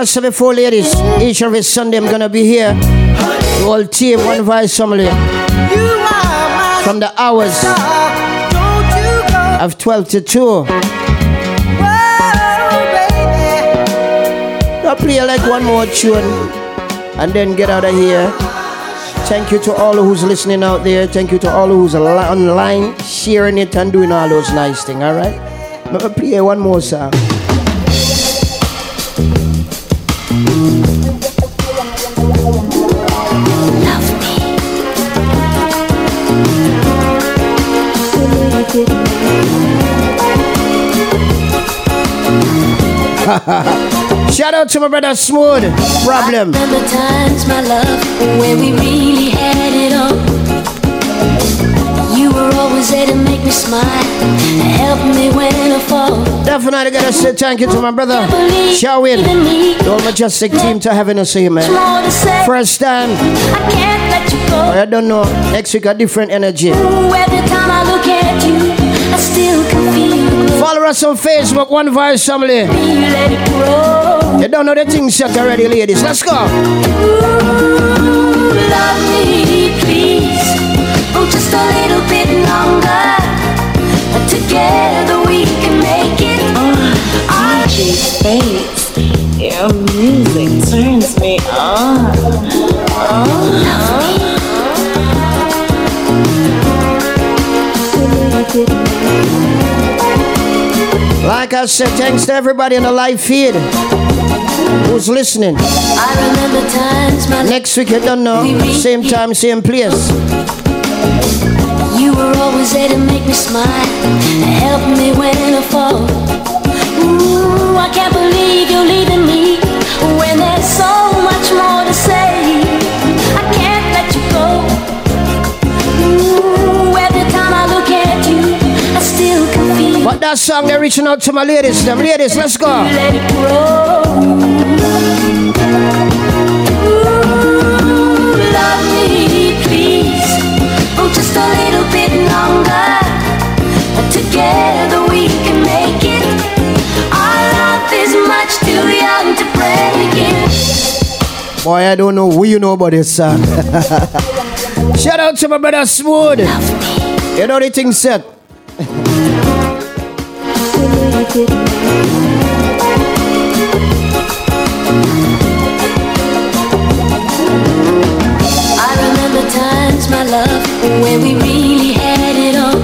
I said before, ladies, each every Sunday I'm gonna be here. The whole team, one voice family. From the hours of 12 to 2. I'll play like one more tune and then get out of here. Thank you to all who's listening out there. Thank you to all who's online, sharing it and doing all those nice things, alright? Play one more song. Shout out to my brother Smooth. Problem. Remember times, my love, when we really had it on. You were always there to make me smile, help me when I fall. Definitely gotta say thank you to my brother Shawin. The whole majestic team to having us here, man. First time. I can't let you go. I don't know. Next week a different energy. Every Follow us on Facebook, One Voice Family. let it grow. You don't know the things yet already, ladies. Let's go. Love me, please. Oh, just a little bit longer. Together we can make it. Uh, DJ Space, your music turns me on. Oh, Like I said, thanks to everybody in the live feed who's listening. I remember times, Next week, you don't know. Same time, same place. You were always there to make me smile, help me when I fall. Ooh, I can't believe you're leaving me when there's so that song, they're reaching out to my ladies. Them ladies, let's go. Let it grow. Ooh, love me, please. Oh, just a little bit longer. Together we can make it. Our love is much too young to break it. Boy, I don't know who you know about this song. Shout out to my brother Smooth. You know the thing I remember times, my love, when we really had it on.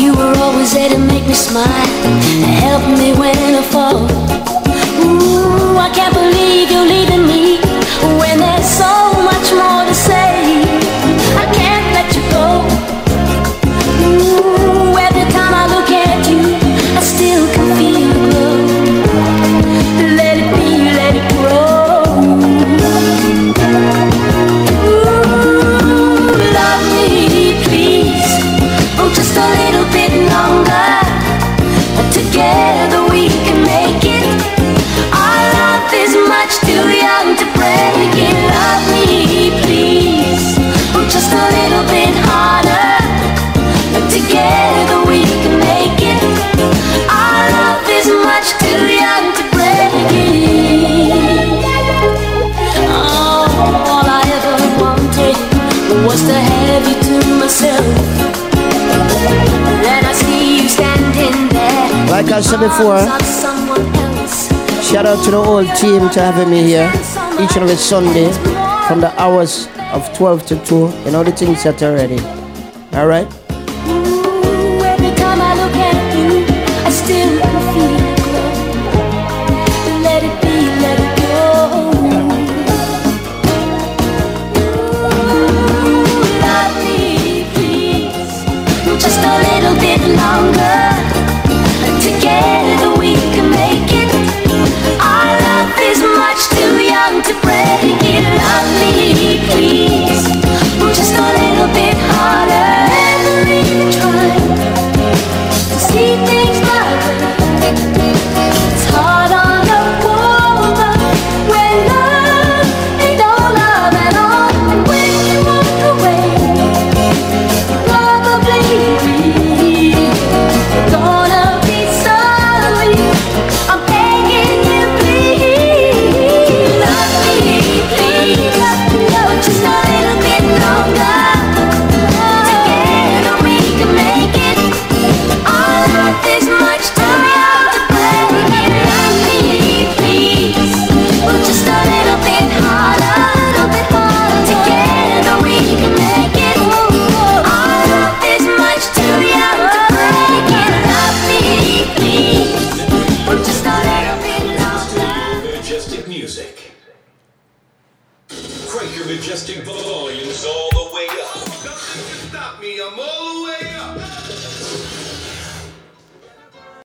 You were always there to make me smile, and help me when I fall. Ooh, I can't said before, shout out to the whole team to having me here each and every Sunday from the hours of 12 to 2. You know the thing set already. Alright? Ooh, please.